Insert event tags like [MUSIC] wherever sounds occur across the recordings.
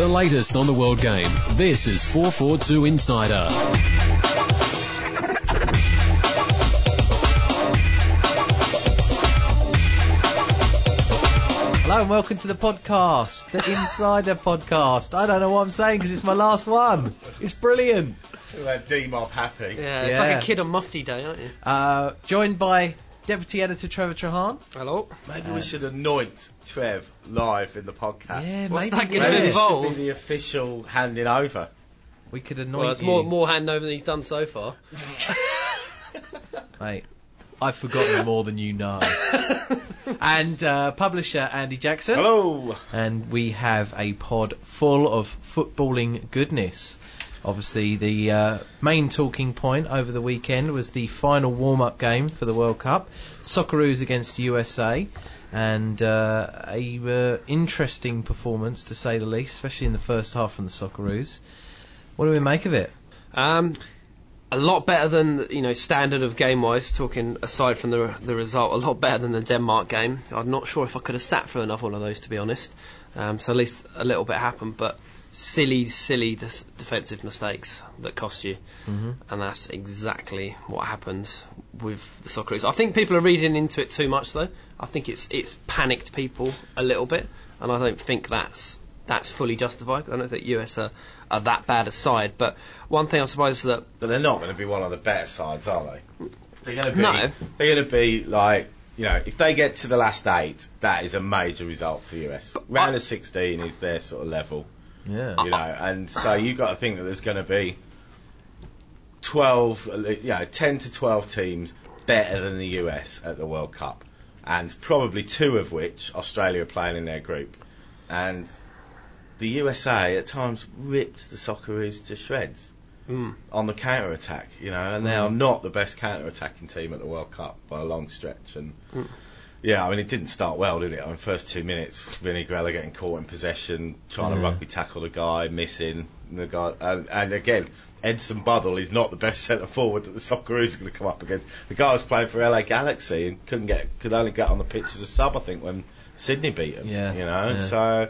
The latest on the world game. This is 442 Insider. Hello and welcome to the podcast, the Insider podcast. I don't know what I'm saying because it's my last one. It's brilliant. That D-Mob happy. Yeah, it's Yeah. like a kid on Mufti Day, aren't you? Uh, joined by Deputy Editor Trevor Trahan. Hello. Maybe we should anoint Trev live in the podcast. Yeah, What's maybe that gonna Maybe this should involve? be the official handing over. We could anoint Well, it's you, more more handover than he's done so far. [LAUGHS] mate. I've forgotten more than you know. [LAUGHS] and uh, publisher Andy Jackson. Hello. and we have a pod full of footballing goodness. Obviously, the uh, main talking point over the weekend was the final warm-up game for the World Cup, Socceroos against USA, and uh, a uh, interesting performance to say the least, especially in the first half from the Socceroos. What do we make of it? Um, a lot better than you know standard of game wise. Talking aside from the the result, a lot better than the Denmark game. I'm not sure if I could have sat through another one of those to be honest. Um, so at least a little bit happened, but silly, silly dis- defensive mistakes that cost you, mm-hmm. and that's exactly what happened with the Socceroos. I think people are reading into it too much though. I think it's it's panicked people a little bit, and I don't think that's that's fully justified. I don't think US are, are that bad a side, but one thing I suppose is that But they're not going to be one of the better sides, are they? They're going to be. No. They're going to be like. You know, if they get to the last eight, that is a major result for US. Round of 16 is their sort of level. Yeah. you know, and so you've got to think that there's going to be 12, uh, you know, 10 to 12 teams better than the US at the World Cup, and probably two of which Australia are playing in their group, and the USA at times rips the Socceroos to shreds Mm. on the counter attack, you know, and they are not the best counter attacking team at the World Cup by a long stretch, and. Yeah, I mean, it didn't start well, did it? I mean, first two minutes, Vinnigrella getting caught in possession, trying to rugby tackle the guy, missing the guy, and, and again, Edson Buddle is not the best centre forward that the Socceroos are going to come up against. The guy was playing for LA Galaxy and couldn't get, could only get on the pitch as a sub, I think, when Sydney beat him. Yeah, you know, yeah. so.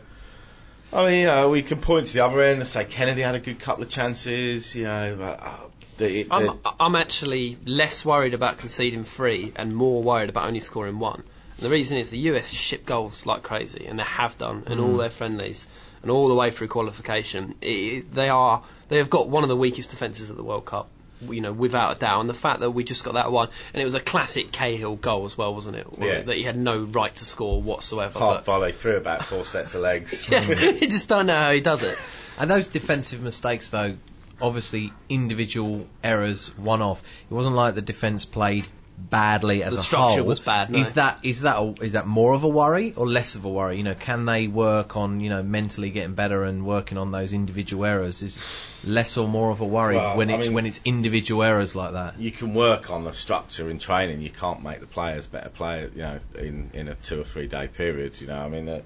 I mean, you know, we can point to the other end and say Kennedy had a good couple of chances, you know, but, uh, the, the, I'm, I'm actually less worried about conceding three and more worried about only scoring one. And the reason is the US ship goals like crazy, and they have done in all mm. their friendlies and all the way through qualification. It, they are they have got one of the weakest defences at the World Cup, you know, without a doubt. And the fact that we just got that one, and it was a classic Cahill goal as well, wasn't it? Yeah. That he had no right to score whatsoever. half but- volley through about four sets of legs. [LAUGHS] yeah, [LAUGHS] you just don't know how he does it. And those defensive mistakes, though, obviously individual errors, one off. It wasn't like the defence played badly as The a structure whole. was bad, no. Is that is that a, is that more of a worry or less of a worry? You know, can they work on you know mentally getting better and working on those individual errors? Is less or more of a worry Well, when I it's mean- when it's individual errors like that? you can work on the structure in training. You can't make the players better players, you know, in, in a two or three day period. You know, I mean, uh,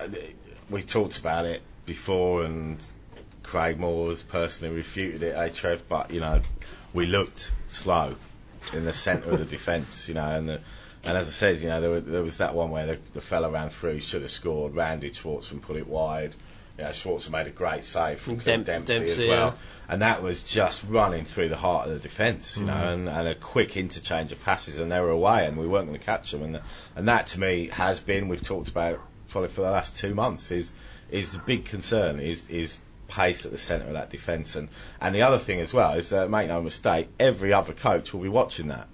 uh, we talked about it before, and Craig Moore has personally refuted it, eh, Trev? But you know, we looked slow in the centre of the defence. You know, and the, and as I said, you know, there, were, there was that one where the, the fella ran through, should have scored, rounded Schwartzman, put it wide. You know, Schwartzman made a great save from Clint Dem- Dempsey, as well yeah. and that was just running through the heart of the defence, you know, mm. and, and a quick interchange of passes, and they were away, and we weren't going to catch them, and and that to me has been we've talked about probably for the last two months is is the big concern is is pace at the centre of that defence, and and the other thing as well is that make no mistake, every other coach will be watching that.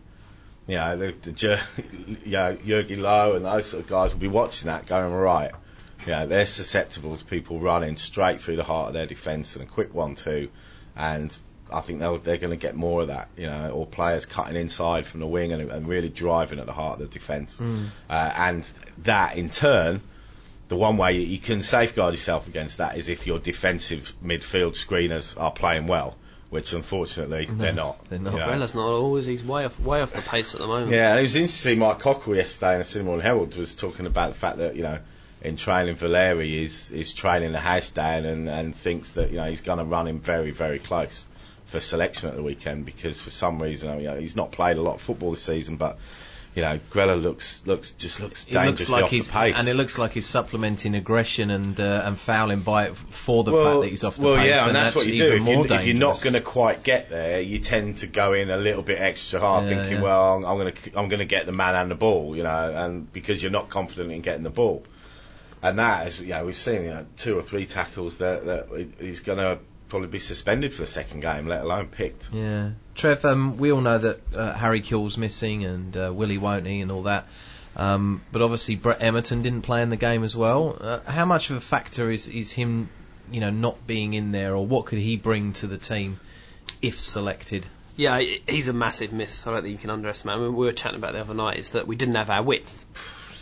You know, the, the Jer- [LAUGHS] you know, Jurgen Lowe and those sort of guys will be watching that, going right. You know, they're susceptible to people running straight through the heart of their defence and a quick one-two, and I think they'll, they're going to get more of that. You know, or players cutting inside from the wing and, and really driving at the heart of the defence, uh, and that in turn. The one way you can safeguard yourself against that is if your defensive midfield screeners are playing well, which unfortunately they're not. they're not. you know. Not always. He's way off way off the pace at the moment. Yeah, and it was interesting to see Mike Cockerill yesterday in the Cinema Herald was talking about the fact that, you know, in training Valeri is is training the house down and, and thinks that, you know, he's gonna run him very, very close for selection at the weekend because for some reason you know, he's not played a lot of football this season but you know, Grella looks looks just looks It looks like off he's the pace. and it looks like he's supplementing aggression and uh, and fouling by it for the fact that he's off the well, pace. yeah, and that's, what you do. If, you, if you're not going to quite get there, you tend to go in a little bit extra hard, Yeah, thinking, yeah. well, I'm, I'm going to I'm going to get the man and the ball, you know, and because you're not confident in getting the ball, and that is, you know, we've seen you know, two or three tackles that that he's going to probably be suspended for the second game, let alone picked. Yeah, Trev. Um, we all know that uh, Harry Kewell's missing and uh, Willie won't he and all that. Um, but obviously Brett Emerton didn't play in the game as well. Uh, how much of a factor is is him, you know, not being in there, or what could he bring to the team if selected? Yeah, he's a massive miss. I don't think you can underestimate. I mean, we were chatting about the other night is that we didn't have our width.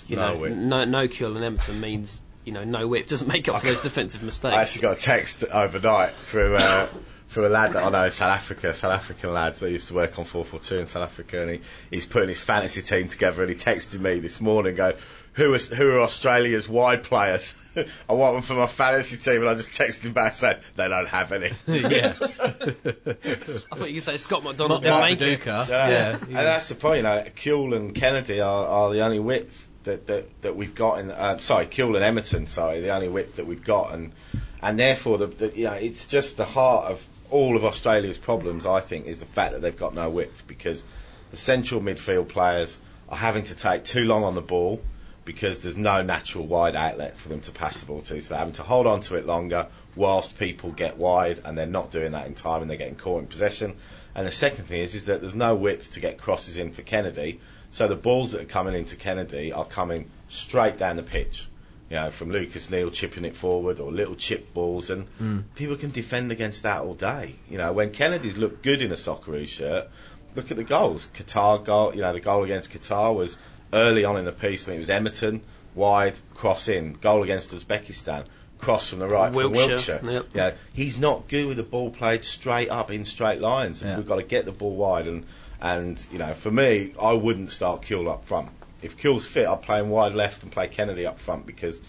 You No know, width. no no Kewell and Emerton means you know no width. Doesn't make up for those defensive mistakes. I actually got a text overnight through uh, through a lad that I know in South Africa, South African lad that used to work on 442 in South Africa, and he, he's putting his fantasy team together, and he texted me this morning, go, who is who are Australia's wide players? [LAUGHS] I want them for my fantasy team, and I just texted him back saying they don't have any. [LAUGHS] yeah, [LAUGHS] I thought you could say Scott McDonald Mark didn't make it. Paducah. Yeah. Yeah, and that's the point. You know, Kewell and Kennedy are, are the only width that, that, that we've got in. Uh, sorry, Kewell and Emerton. Sorry, the only width that we've got, and and therefore the, the you know it's just the heart of all of Australia's problems. I think is the fact that they've got no width because the central midfield players are having to take too long on the ball because there's no natural wide outlet for them to pass the ball to. So they're having to hold on to it longer whilst people get wide, and they're not doing that in time, and they're getting caught in possession. And the second thing is, is that there's no width to get crosses in for Kennedy. So the balls that are coming into Kennedy are coming straight down the pitch. You know, from Lucas Neill chipping it forward or little chip balls, and hmm. people can defend against that all day. You know, when Kennedy's looked good in a Socceroos shirt, look at the goals. Qatar goal, you know, the goal against Qatar was early on in the piece. I think it was Emerton wide cross in. Goal against Uzbekistan, cross from the right Wilkshire, from Wilkshire. yep. Yeah, he's not good with the ball played straight up in straight lines. Yeah. We've got to get the ball wide, and and you know, for me, I wouldn't start Kewell up front. If Kewell's fit, I'd play him wide left and play Kennedy up front because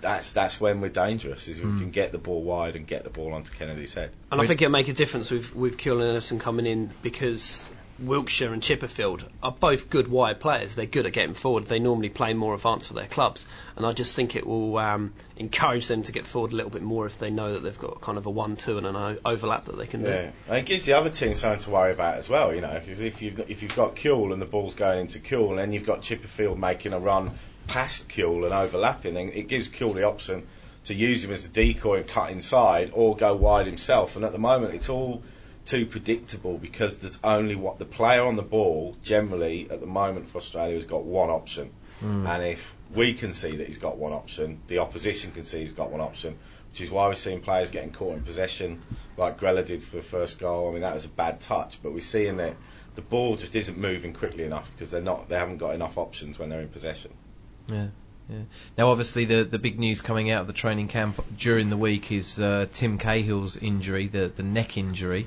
that's that's when we're dangerous. Is we Hmm. can get the ball wide and get the ball onto Kennedy's head. And I think it'll make a difference with with Kewell and Emerton coming in because Wilkshire and Chipperfield are both good wide players. They're good at getting forward. They normally play more advanced for their clubs, and I just think it will um, encourage them to get forward a little bit more if they know that they've got kind of a one-two and an overlap that they can do. Yeah, and it gives the other team something to worry about as well. You know, because if you've if you've got Kewell and the ball's going into Kewell, and then you've got Chipperfield making a run past Kewell and overlapping, then it gives Kewell the option to use him as a decoy and cut inside, or go wide himself. And at the moment, it's all too predictable because there's only what the player on the ball generally at the moment for Australia has got one option. Hmm. And if we can see that he's got one option, the opposition can see he's got one option, which is why we're seeing players getting caught in possession, like Grella did for the first goal. I mean, that was a bad touch, but we're seeing that the ball just isn't moving quickly enough because they're not, they haven't got enough options when they're in possession. Yeah, yeah. Now, obviously, the the big news coming out of the training camp during the week is uh, Tim Cahill's injury, the the neck injury,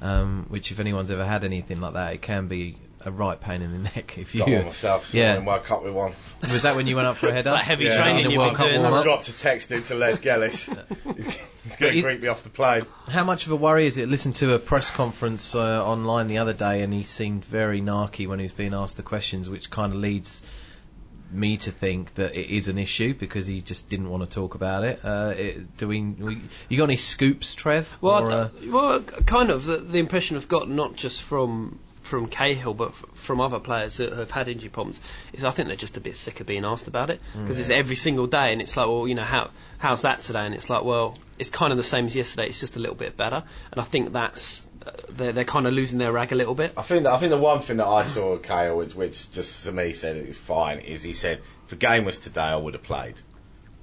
um, which if anyone's ever had anything like that, it can be a right pain in the [LAUGHS] neck. If you Got one myself, so yeah. yeah. woke up with one. was that when you went up for a header? That heavy Yeah, training the you've World Cup warm-up. Dropped a text into Les Gellis. [LAUGHS] he's, he's going to greet me off the plane. How much of a worry is it? Listen to a press conference uh, online the other day, and he seemed very narky when he was being asked the questions, which kind of leads me to think that it is an issue because he just didn't want to talk about it. Uh, it do we, we? You got any scoops, Trev? Well, Or, uh, well, kind of. The, the impression I've got, not just from from Cahill, but f- from other players that have had injury problems, is I think they're just a bit sick of being asked about it because it's every single day, and it's like, well, you know, how how's that today? And it's like, well, it's kind of the same as yesterday. It's just a little bit better, and I think that's uh, they're they're kind of losing their rag a little bit. I think that, I think the one thing that I saw with Cahill, which, which just to me said it is fine, is he said if the game was today, I would have played.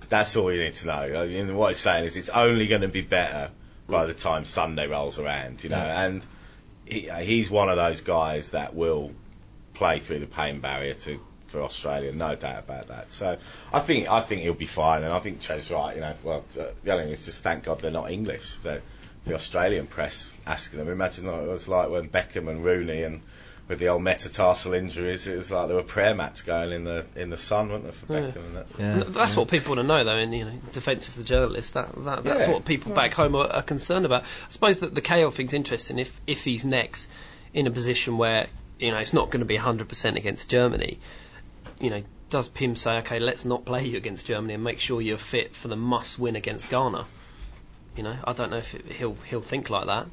That's all you need to know. I mean, what he's saying is it's only going to be better by the time Sunday rolls around, you know. And he, he's one of those guys that will play through the pain barrier to for Australia, no doubt about that. So I think I think he'll be fine, and I think Trev's right. You know, well, uh, the only thing is just thank God they're not English. So the Australian press asking them. Imagine what it was like when Beckham and Rooney and with the old metatarsal injuries, it was like there were prayer mats going in the in the sun, weren't there, for Yeah. Beckham and that. yeah, And That's what people want to know, though. In you know, defence of the journalist, that, that that's Yeah. what people back home are, are concerned about. I suppose that the Cahill thing's interesting. If if he's next in a position where you know, it's not going to be 100% against Germany. You know, does Pim say, okay, let's not play you against Germany and make sure you're fit for the must win against Ghana? You know, I don't know if it, he'll he'll think like that.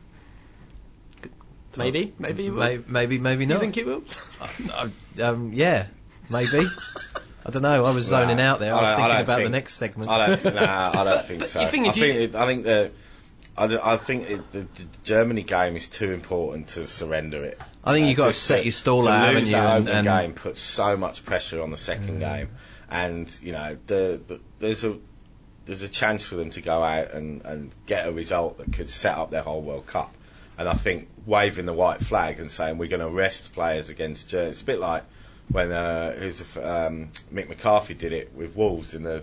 Maybe, maybe he will. Maybe, maybe, maybe Do not. you think he will? [LAUGHS] um, yeah, maybe. I don't know. I was zoning Nah, out there. I was I don't- I thinking don't about the next segment. I don't think. Nah, I don't think [LAUGHS] But so. you think I if you- think. It, I think that. I, d- I think it, the, the Germany game is too important to surrender it. I think Uh, you've got to just set your stall to out, lose haven't you? that and- opening and- game puts so much pressure on the second game, and you know the, the there's a there's a chance for them to go out and, and get a result that could set up their whole World Cup. And I think waving the white flag and saying we're going to rest players against Germany, it's a bit like when uh, who's um, Mick McCarthy did it with Wolves in the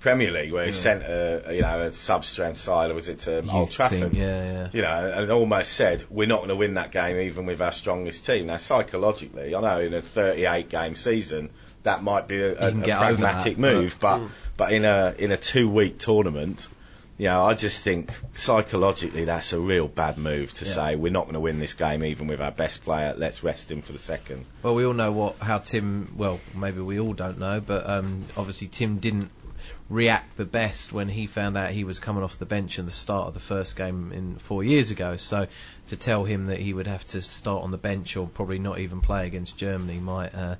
Premier League, where he sent a, a you know a sub-strength side, or was it to Old Trafford? team, yeah, yeah. you know, and almost said we're not going to win that game even with our strongest team. Now, psychologically, I know in a 38 game season that might be a, a, a pragmatic that, move, but- but but in a in a two week tournament, you know, I just think psychologically that's a real bad move to Yeah. say we're not going to win this game even with our best player. Let's rest him for the second. Well, we all know what how Tim. Well, maybe we all don't know, but um, obviously Tim didn't react the best when he found out he was coming off the bench in the start of the first game in four years ago. So to tell him that he would have to start on the bench or probably not even play against Germany might. Uh,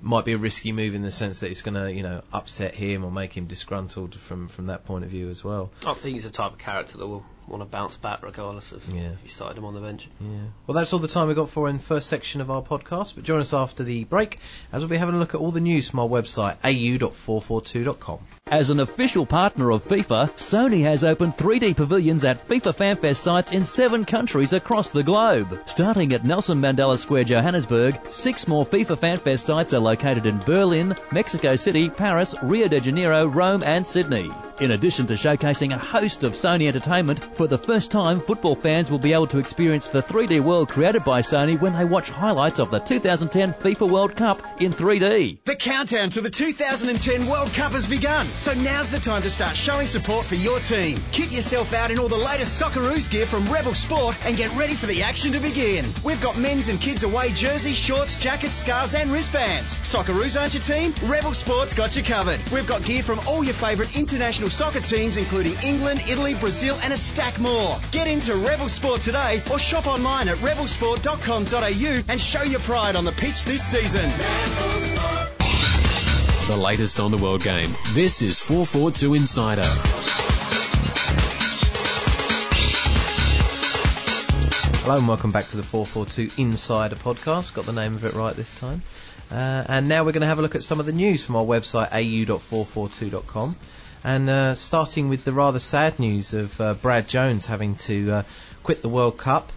might be a risky move in the sense that it's going to, you know, upset him or make him disgruntled from from that point of view as well. I think he's the type of character that will want to bounce back regardless of Yeah. if you started them on the bench. Yeah. Well, that's all the time we've got for in the first section of our podcast. But join us after the break as we'll be having a look at all the news from our website, au.442.com. As an official partner of FIFA, Sony has opened 3D pavilions at FIFA FanFest sites in seven countries across the globe. Starting at Nelson Mandela Square, Johannesburg, six more FIFA FanFest sites are located in Berlin, Mexico City, Paris, Rio de Janeiro, Rome, and Sydney. In addition to showcasing a host of Sony entertainment, for the first time, football fans will be able to experience the 3D world created by Sony when they watch highlights of the 2010 FIFA World Cup in 3D. The countdown to the 2010 World Cup has begun, so now's the time to start showing support for your team. Kit yourself out in all the latest Socceroos gear from Rebel Sport and get ready for the action to begin. We've got men's and kids away jerseys, shorts, jackets, scarves, and wristbands. Socceroos aren't your team? Rebel Sport's got you covered. We've got gear from all your favourite international soccer teams, including England, Italy, Brazil, and a stack more. Get into Rebel Sport today or shop online at rebelsport.com.au and show your pride on the pitch this season. The latest on the world game. This is 442 Insider. Hello and welcome back to the 442 Insider podcast. Got the name of it right this time. Uh, and now we're going to have a look at some of the news from our website au.442.com. And uh, starting with the rather sad news of uh, Brad Jones having to uh, quit the World Cup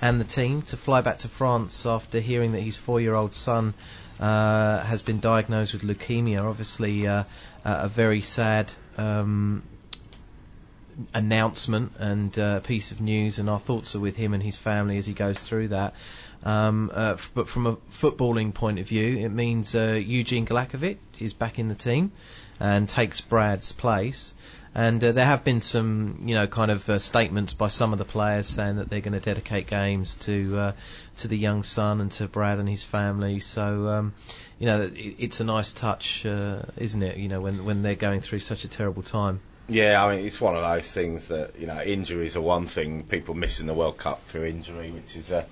and the team to fly back to France after hearing that his four-year-old son uh, has been diagnosed with leukemia. Obviously, uh, a very sad um, announcement and uh, piece of news, and our thoughts are with him and his family as he goes through that. Um, f- but from a footballing point of view, it means Eugene Galekovic is back in the team and takes Brad's place. And uh, there have been some, you know, kind of uh, statements by some of the players saying that they're going to dedicate games to uh, to the young son and to Brad and his family. So, um, you know, it, it's a nice touch, uh, isn't it? You know, when when they're going through such a terrible time. Yeah, I mean, it's one of those things that, you know, injuries are one thing, people missing the World Cup through injury, which is a,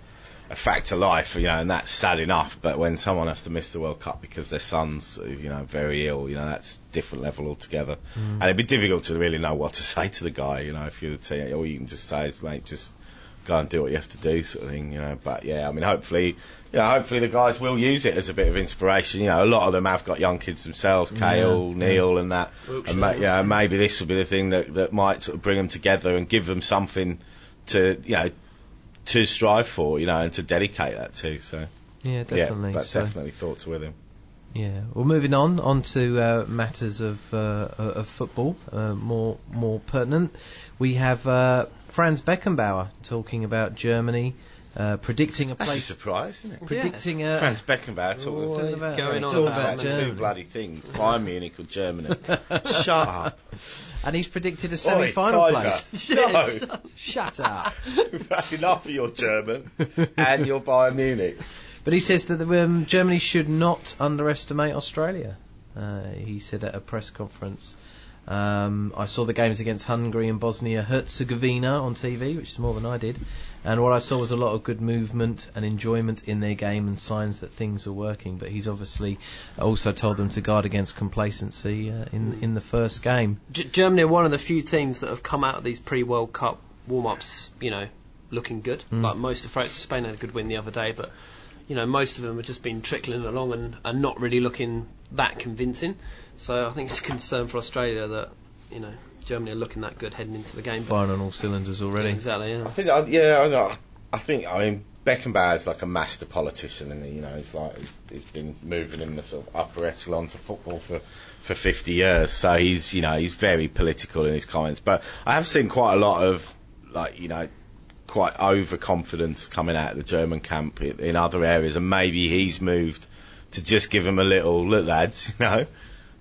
a fact of life, you know, and that's sad enough. But when someone has to miss the World Cup because their son's, you know, very ill, you know, that's different level altogether. Mm. And it'd be difficult to really know what to [LAUGHS] say to the guy, you know, if you're the team. All you can just say is, mate, just go and do what you have to do, sort of thing, you know. But yeah, I mean, hopefully, yeah, hopefully the guys will use it as a bit of inspiration. You know, a lot of them have got young kids themselves, Cahill, Neill, and that. And ma- yeah, maybe this will be the thing that that might sort of bring them together and give them something to, you know, to strive for, you know, and to dedicate that to. So Yeah, definitely. yeah, but So- definitely thoughts with him. Yeah. Well, moving on on to uh, matters of uh, of football, uh, more more pertinent. We have uh, Franz Beckenbauer talking about Germany, uh, predicting a That's a place, surprise, isn't it? predicting a. Franz Beckenbauer talking What is about, going on talking about about two Germany? bloody things, Bayern Munich or Germany. [LAUGHS] Shut up. and he's predicted a semi-final Kaiser. place. [LAUGHS] No. [LAUGHS] Shut up. We've enough of your German and your Bayern Munich. But he says that the, um, Germany should not underestimate Australia. Uh, he said at a press conference. Um, I saw the games against Hungary and Bosnia Herzegovina on TV, which is more than I did. And what I saw was a lot of good movement and enjoyment in their game and signs that things are working. But he's obviously also told them to guard against complacency uh, in in the first game. G- Germany are one of the few teams that have come out of these pre-World Cup warm-ups, you know, looking good. Like most of France, Spain had a good win the other day, but you know, most of them have just been trickling along and, and not really looking that convincing. So I think it's a concern for Australia that you know Germany are looking that good heading into the game. But Firing on all cylinders already. exactly, yeah. I think, I- yeah, I. I think, I mean, Beckenbauer's like a master politician, and you know, he's like he's, he's been moving in the sort of upper echelons of football for for 50 years. So he's, you know, he's very political in his comments. But I have seen quite a lot of, like, you know, quite overconfidence coming out of the German camp in, in other areas, and maybe he's moved to just give them a little look, lads, [LAUGHS] you know.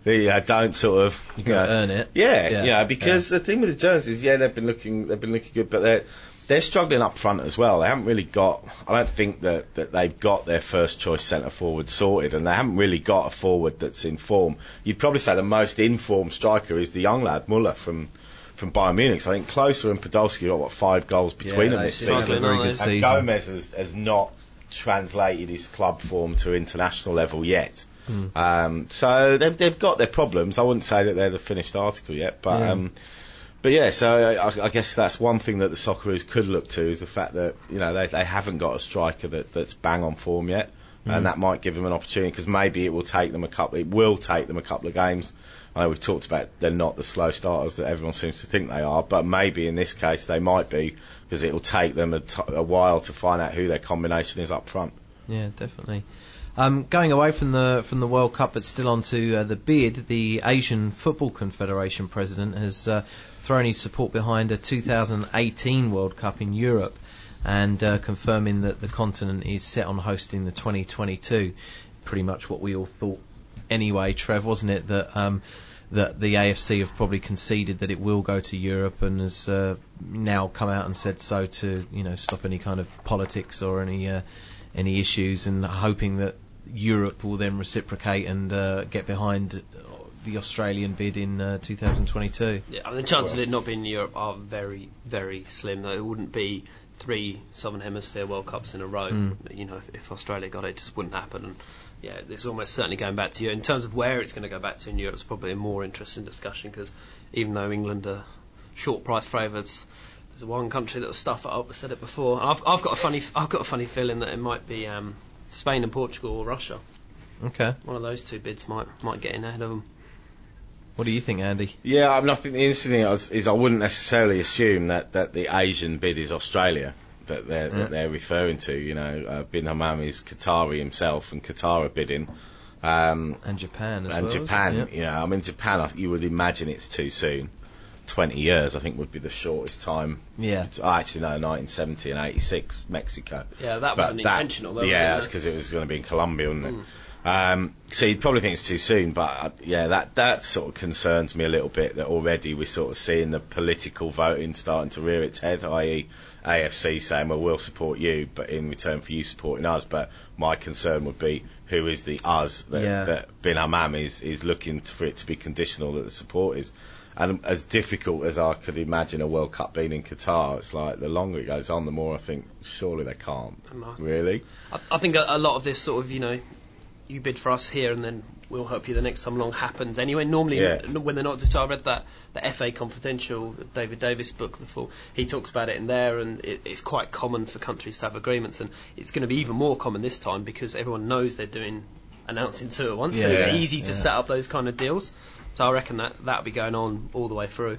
The, uh, don't sort of you gotta know, earn it. Yeah, Yeah, yeah, because the thing with the Jones is, yeah, they've been looking, they've been looking good, but they're they're struggling up front as well. They haven't really got. I don't think that, that they've got their first choice centre forward sorted, and they haven't really got a forward that's in form. You'd probably say the most informed striker is the young lad Muller from from Bayern Munich. So I think Closer and Podolski got what five goals between them this to season. very good season. And. Gomez has, has not translated his club form to international level yet. Um, so they've they've got their problems. I wouldn't say that they're the finished article yet, but um, but yeah. So I, I guess that's one thing that the Socceroos could look to is the fact that you know they they haven't got a striker that, that's bang on form yet, and that might give them an opportunity because maybe it will take them a couple. It will take them a couple of games. I know we've talked about they're not the slow starters that everyone seems to think they are, but maybe in this case they might be because it will take them a, t- a while to find out who their combination is up front. Yeah, definitely. Um, going away from the from the World Cup, but still onto uh, the bid, the Asian Football Confederation president has uh, thrown his support behind a 2018 World Cup in Europe, and uh, confirming that the continent is set on hosting the 2022. Pretty much what we all thought anyway, Trev, wasn't it? That um, that the AFC have probably conceded that it will go to Europe and has uh, now come out and said so to you know stop any kind of politics or any uh, any issues, and hoping that Europe will then reciprocate and uh, get behind the Australian bid in uh, 2022. Yeah, I mean, the chances of it not being in Europe are very, very slim. Though it wouldn't be three Southern Hemisphere World Cups in a row. You know, if, if Australia got it, it just wouldn't happen. And yeah, it's almost certainly going back to you. In terms of where it's going to go back to in Europe, it's probably a more interesting discussion because even though England are short price favourites, there's a one country that will stuff it up. I said it before. I've, I've got a funny, I've got a funny feeling that it might be um, Spain and Portugal or Russia. Okay, One of those two bids might might get in ahead of them. what do you think, Andy? Yeah, I mean, I think the interesting thing is, is I wouldn't necessarily assume that, that the Asian bid is Australia that they're Yeah. that they're referring to. You know, uh, Bin Hammam is Qatari himself, and Qatar are bidding. Um, And Japan as and well. And Japan, yeah. you know, I mean, Japan, I you would imagine it's too soon. 20 years, I think, would be the shortest time. Yeah. Oh, actually, no, 1970 and 86, Mexico. Yeah, that But wasn't intentional, though. Yeah, that's because it was going to be in Colombia, wasn't it? Um, so you'd probably think it's too soon, but uh, yeah, that that sort of concerns me a little bit. That already we're sort of seeing the political voting starting to rear its head, i.e., AFC saying, "Well, we'll support you, but in return for you supporting us." But my concern would be who is the us that, Yeah. that Bin Hammam is is looking for it to be conditional that the support is. And as difficult as I could imagine a World Cup being in Qatar, it's like the longer it goes on, the more I think surely they can't. Really? I, I think a, a lot of this sort of, you know, you bid for us here and then we'll help you the next time along happens anyway. Normally, Yeah. when they're not just, I read that the FA Confidential, David Davis book, the full, he talks about it in there, and it, it's quite common for countries to have agreements, and it's going to be even more common this time because everyone knows they're doing announcing two at once, so Yeah. it's Yeah. easy to Yeah. set up those kind of deals. So I reckon that that'll be going on all the way through.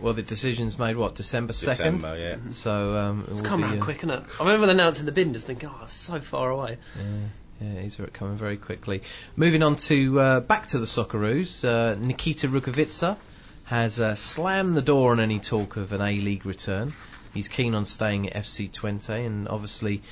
Well, the decision's made what December second. December, yeah. So um, it It's will come be, around uh, quick, isn't it? I remember announcing the bid and just thinking, oh, it's so far away. Yeah, yeah, he's coming very quickly. Moving on to uh, back to the Socceroos, uh, Nikita Rukavytsya has uh, slammed the door on any talk of an A-League return. He's keen on staying at FC Twente, and obviously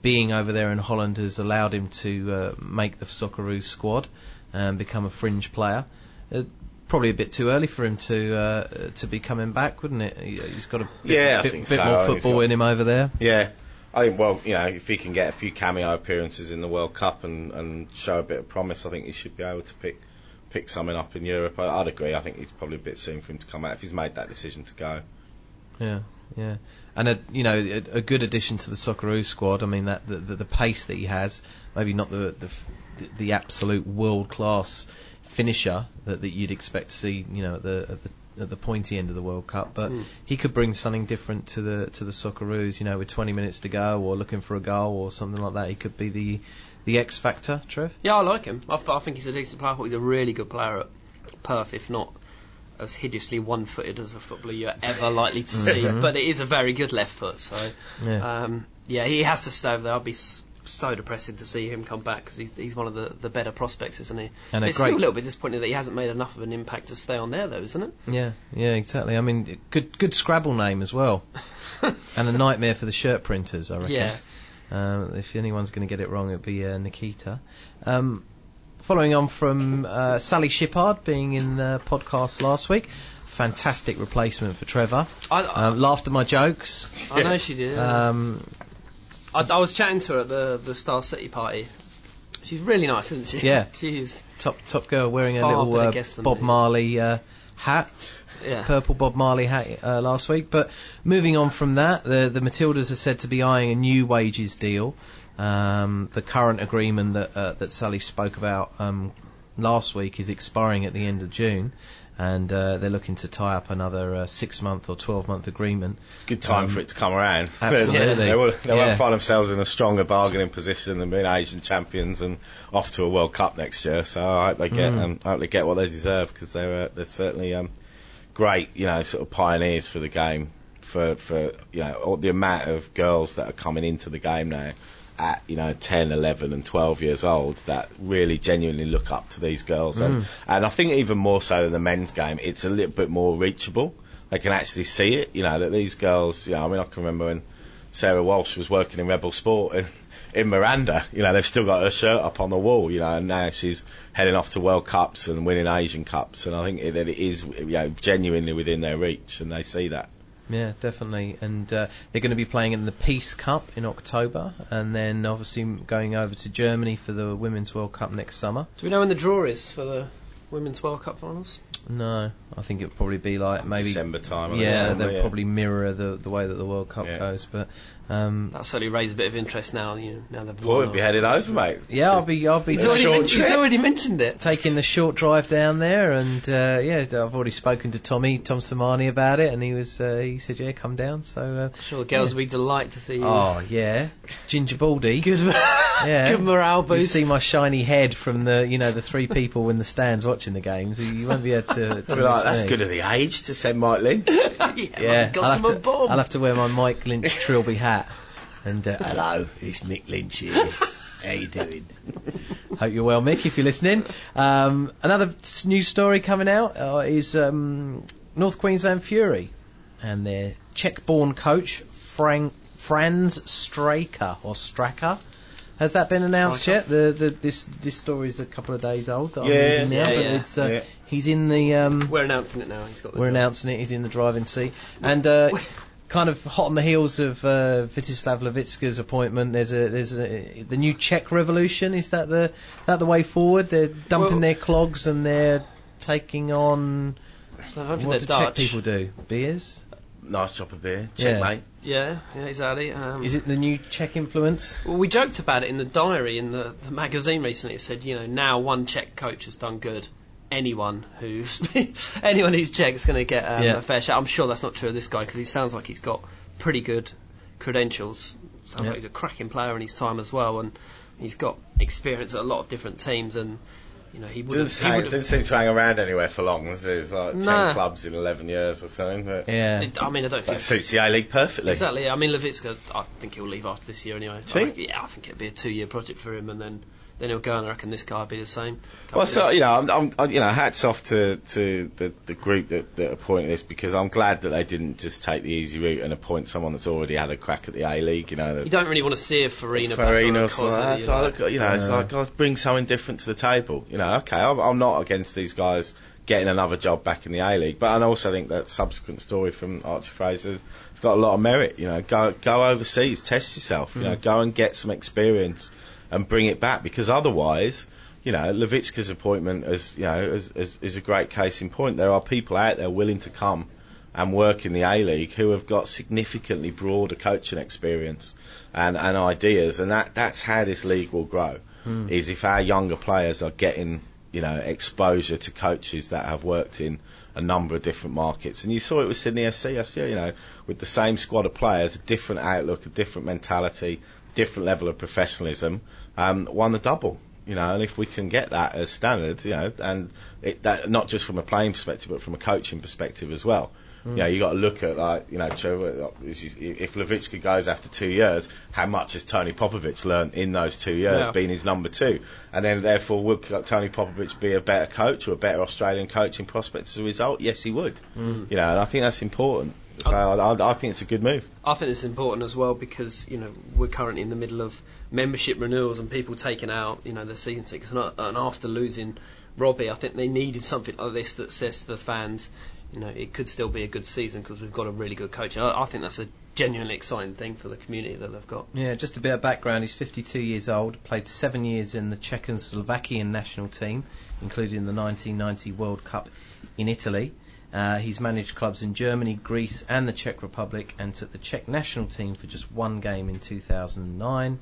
being over there in Holland has allowed him to uh, make the Socceroos squad and become a fringe player. Uh, probably a bit too early for him to uh, to be coming back, wouldn't it? He, he's got a bit, Yeah, bit, bit so. more football got- in him over there. Yeah, I think, well, you know, if he can get a few cameo appearances in the World Cup and, and show a bit of promise, I think he should be able to pick pick something up in Europe. I, I'd agree. I think it's probably a bit soon for him to come out if he's made that decision to go. Yeah, yeah, and a you know a, a good addition to the Socceroos squad. I mean that the, the, the pace that he has, maybe not the the, the absolute world class finisher that, that you'd expect to see, you know, at the at the at the pointy end of the World Cup, but he could bring something different to the to the Socceroos. You know, with 20 minutes to go or looking for a goal or something like that, he could be the the X factor. Trev. Yeah, I like him. I, th- I think he's a decent player. He's a really good player at Perth, if not as hideously one-footed as a footballer you're ever [LAUGHS] likely to see. But it is a very good left foot. So Yeah. um, yeah, he has to stay over there. I'd be s- so depressing to see him come back because he's he's one of the, the better prospects, isn't he? And it's great- still a little bit disappointing that he hasn't made enough of an impact to stay on there, though, isn't it? Yeah, yeah, exactly. I mean, good good Scrabble name as well, [LAUGHS] and a nightmare for the shirt printers. I reckon. Yeah. Um, if anyone's going to get it wrong, it'd be uh, Nikita. Um, following on from uh, Sally Shippard being in the podcast last week, fantastic replacement for Trevor. I, I, Um, laughed at my jokes. I know she did. Um, I, I was chatting to her at the the Star City party. She's really nice, isn't she? Yeah. [LAUGHS] She's top top girl wearing a Far little better uh, than Bob me. Marley uh, hat. yeah. purple Bob Marley hat uh, last week. But moving on from that, the the Matildas are said to be eyeing a new wages deal. Um, the current agreement that uh, that Sally spoke about um, last week is expiring at the end of June. And uh, they're looking to tie up another uh, six-month or twelve-month agreement. Good time Um, for it to come around. [LAUGHS] absolutely. they will, they Yeah. won't find themselves in a stronger bargaining position than being Asian champions and off to a World Cup next year. So I hope they get, Mm. um, I hope they get what they deserve because they're uh, they're certainly um, great, you know, sort of pioneers for the game. For for you know all the amount of girls that are coming into the game now at you know 10, 11 and 12 years old that really genuinely look up to these girls. And, mm. and I think even more so than the men's game it's a little bit more reachable. They can actually see it you know that these girls you know I mean I can remember when Sarah Walsh was working in Rebel Sport in, in Miranda you know they've still got her shirt up on the wall you know and now she's heading off to World Cups and winning Asian Cups. And I think that it is you know genuinely within their reach and they see that Yeah, definitely. And uh, they're going to be playing in the Peace Cup in October, and then obviously going over to Germany for the Women's World Cup next summer. Do we know when the draw is for the Women's World Cup finals? No, I think it would probably be like maybe December time Yeah, they'll yeah. probably mirror the the way that the World Cup Yeah. goes. But um, That certainly raised a bit of interest now. You know, now they've Paul won. would be headed over mate yeah, I'll be I'll be He's already, Short men- he's already mentioned it. taking the short drive down there, and uh, yeah, I've already spoken to Tommy Tom Sermanni about it, and he was uh, he said yeah, come down. So uh, Sure, the girls will be delighted to see you. oh yeah, Ginger Baldy, Good, yeah, [LAUGHS] good morale boost. You see my shiny head from the, you know, the three people in the stands watching the games. You won't be able to. [LAUGHS] to be like, that's me. good at the age to send Mike Lynn [LAUGHS] Yeah, got I'll have, to, bomb. I'll have to wear my Mike Lynch Trilby hat. And uh, Hello, it's Mick Lynch here. [LAUGHS] How you doing? hope you're well, Mick, if you're listening. Um, another news story coming out uh, is um, North Queensland Fury and their Czech-born coach Frank, Franz Straker or Stracker. Has that been announced Straker. yet? The, the this this story is a couple of days old. That I'm Yeah, reading now, yeah, but yeah. it's uh, Yeah. he's in the um, We're announcing it now. He's got the We're job. announcing it. He's in the driving seat, and uh, kind of hot on the heels of uh, Vitezslav Lavicka's appointment. There's a there's a the new Czech revolution. Is that the that the way forward? They're dumping Well- their clogs and they're taking on I don't think what do they're Czech people do? Beers? nice drop of beer Yeah. mate Yeah, yeah, exactly. Um, Is it the new Czech influence? Well, we joked about it in the diary in the, the magazine recently. It said, you know, now one Czech coach has done good. [LAUGHS] Anyone who's anyone who's Czech is going to get um, Yeah. a fair shot. I'm sure that's not true of this guy because he sounds like he's got pretty good credentials. Sounds Yeah. like he's a cracking player in his time as well, and he's got experience at a lot of different teams. And you know, he would didn't, he hang, would didn't seem to hang around anywhere for long there's like 10 clubs in 11 years or something but Yeah. I mean, I don't think that suits the A-League perfectly Exactly. I mean, Lavicka, I think he'll leave after this year anyway. See? I reckon- yeah, I think it'll be a two-year project for him, and then then he'll go, and I reckon this guy will be the same. Well, so you know, I'm, I'm, I- you know, hats off to, to the, the group that, that appointed this because I'm glad that they didn't just take the easy route and appoint someone that's already had a crack at the A League. You know, that you don't really want to see a Farina, back or Farina or something like Kozzy, that. you know. look, it's like guys bring something different to the table. You know, okay, I'm, I'm not against these guys getting another job back in the A League. But I also think that subsequent story from Archie Fraser has got a lot of merit. You know, go go overseas, test yourself. You mm. know, go and get some experience and bring it back because otherwise. You know, Lavicka's appointment is, you know, is, is, is a great case in point. There are people out there willing to come and work in the A League who have got significantly broader coaching experience and, and ideas, and that, that's how this league will grow. Hmm. Is if our younger players are getting you know exposure to coaches that have worked in a number of different markets, and you saw it with Sydney FC. I see, you know, with the same squad of players, a different outlook, a different mentality, different level of professionalism, um, won the double. You know, and if we can get that as standard, you know, and it, that not just from a playing perspective, but from a coaching perspective as well. You know, you got to look at like, you know, if Lavicka goes after two years, how much has Tony Popovic learned in those two years, Yeah. being his number two, and then therefore would Tony Popovic be a better coach or a better Australian coaching prospect as a result? Yes, he would. You know, and I think that's important. So I, I, I think it's a good move. I think it's important as well because you know we're currently in the middle of membership renewals and people taking out you know their season tickets and, uh, and after losing Robbie, I think they needed something like this that says to the fans, you know, it could still be a good season because we've got a really good coach. And I, I think that's a genuinely exciting thing for the community that they've got. Yeah, just a bit of background. He's 52 years old, played seven years in the Czechoslovakian national team, including the 1990 World Cup in Italy. Uh, he's managed clubs in Germany, Greece, and the Czech Republic, and took the Czech national team for just one game in 2009,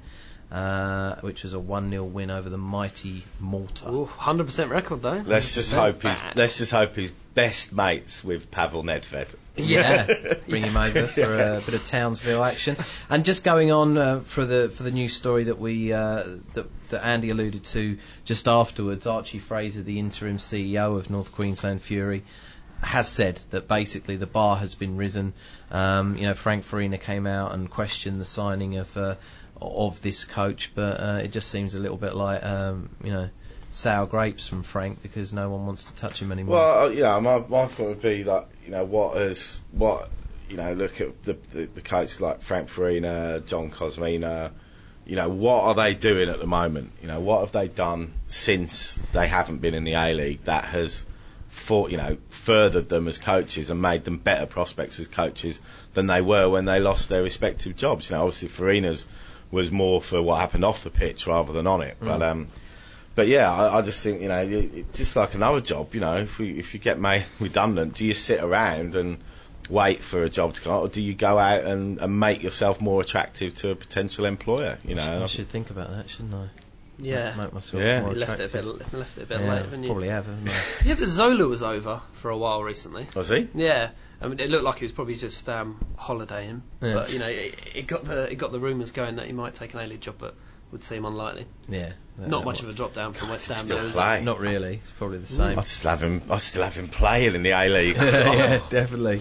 uh, which was a 1 0 win over the mighty Malta. Ooh, 100% record though. Let's just hope he's let's just hope he's best mates with Pavel Nedved. Yeah, [LAUGHS] bring him over for a bit of Townsville action. And just going on uh, for the for the news story that we uh, that, that Andy alluded to just afterwards, Archie Fraser, the interim CEO of North Queensland Fury, has said that basically the bar has been risen. Um, you know, Frank Farina came out and questioned the signing of uh, of this coach, but uh, it just seems a little bit like um, you know sour grapes from Frank because no one wants to touch him anymore. Well, uh, yeah, my my point would be like you know what is what you know look at the the, the coaches like Frank Farina, John Kosmina. You know what are they doing at the moment? You know what have they done since they haven't been in the A League that has for you know furthered them as coaches and made them better prospects as coaches than they were when they lost their respective jobs. You know, obviously Farina's was more for what happened off the pitch rather than on it, but um. But yeah, I, I just think you know, it, it, just like another job, you know, if we, if you get made [LAUGHS] redundant, do you sit around and wait for a job to come, or do you go out and, and make yourself more attractive to a potential employer? You know, and I I should think about that, shouldn't I? Yeah. Make myself Yeah. more You left it a attractive. bit, left it a bit yeah, late, haven't you? probably have, haven't I? [LAUGHS] Yeah, the Zola was over for a while recently. was he? Yeah, I mean, it looked like he was probably just um, holidaying, Yeah. but you know, it, it got the it got the rumours going that he might take an A-League job, but would seem unlikely. Yeah. Not much of a drop down from West Ham, Still though, is it? play. Not really. It's probably the same. I'd still have him. I'd still have him playing in the A League. [LAUGHS] yeah, definitely.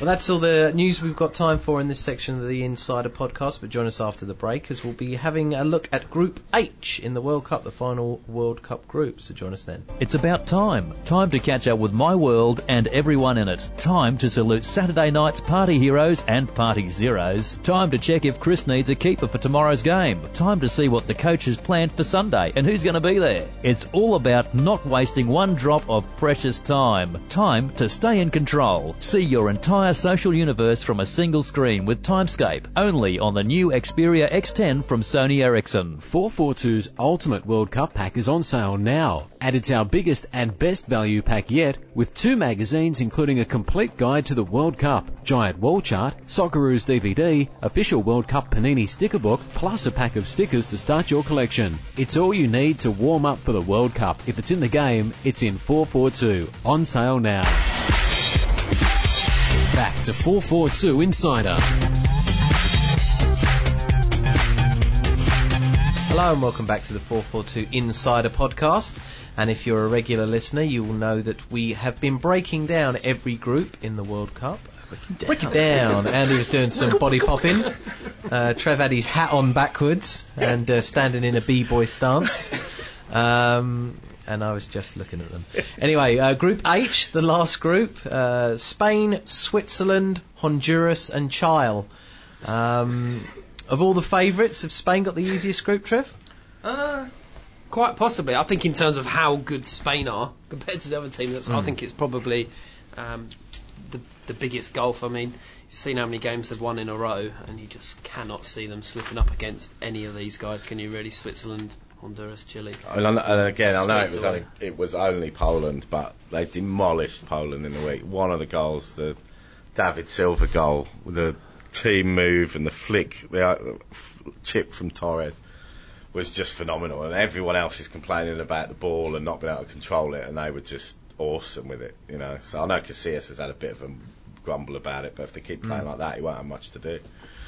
Well, that's all the news we've got time for in this section of the Insider podcast. But join us after the break as we'll be having a look at Group H in the World Cup, the final World Cup group. So join us then. It's about time. Time to catch up with my world and everyone in it. Time to salute Saturday night's party heroes and party zeros. Time to check if Chris needs a keeper for tomorrow's game. Time to see what the coach has planned for Sunday and who's going to be there. It's all about not wasting one drop of precious time. Time to stay in control. See your entire social universe from a single screen with Timescape. Only on the new Xperia X10 from Sony Ericsson. 442's Ultimate World Cup pack is on sale now, and it's our biggest and best value pack yet, with two magazines including a complete guide to the World Cup, giant wall chart, Socceroos DVD, official World Cup Panini sticker book, plus a pack of stickers to start your collection. It's all you need to warm up for the World Cup. If it's in the game, it's in 442. On sale now. Back to 442 Insider. Hello and welcome back to the 442 Insider podcast. And if you're a regular listener, you will know that we have been breaking down every group in the World Cup. Break it down. Andy was doing some body popping. Uh, Trev had his hat on backwards and uh, standing in a b-boy stance. Um, and I was just looking at them. Anyway, uh, Group H, the last group: uh, Spain, Switzerland, Honduras, and Chile. Um, of all the favourites, have Spain got the easiest group, Trev? Uh, Quite possibly. I think in terms of how good Spain are compared to the other teams, that's, I think it's probably um, the the biggest gulf. I mean, you've seen how many games they've won in a row, and you just cannot see them slipping up against any of these guys. Can you really? Switzerland, Honduras, Chile. And, again, I know it was only it was only Poland, but they demolished Poland in the week. One of the goals, the David Silva goal, the team move and the flick, the uh, chip from Torres was just phenomenal. And everyone else is complaining about the ball and not being able to control it, and they were just awesome with it. You know, so I know Casillas has had a bit of a grumble about it, but if they keep playing like that, he won't have much to do.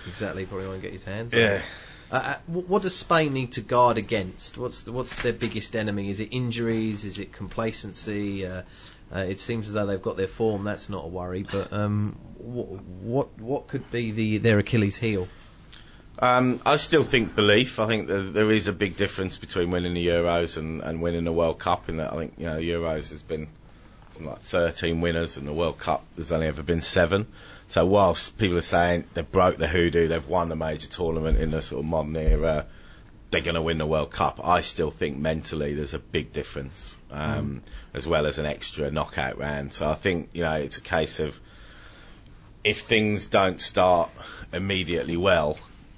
Exactly, probably won't get his hands. on Yeah. Uh, uh, what does Spain need to guard against? What's the, what's their biggest enemy? Is it injuries? Is it complacency? Uh, uh, it seems as though they've got their form. That's not a worry. But um, wh- what what could be the their Achilles heel? Um, I still think belief. I think there, there is a big difference between winning the Euros and, and winning the World Cup. In that, I think you know, Euros has been like 13 winners, and the World Cup there's only ever been seven. So whilst people are saying they broke the hoodoo, they've won the major tournament in the sort of modern era, they're going to win the World Cup. I still think mentally there's a big difference, um, as well as an extra knockout round. So I think you know it's a case of if things don't start immediately well,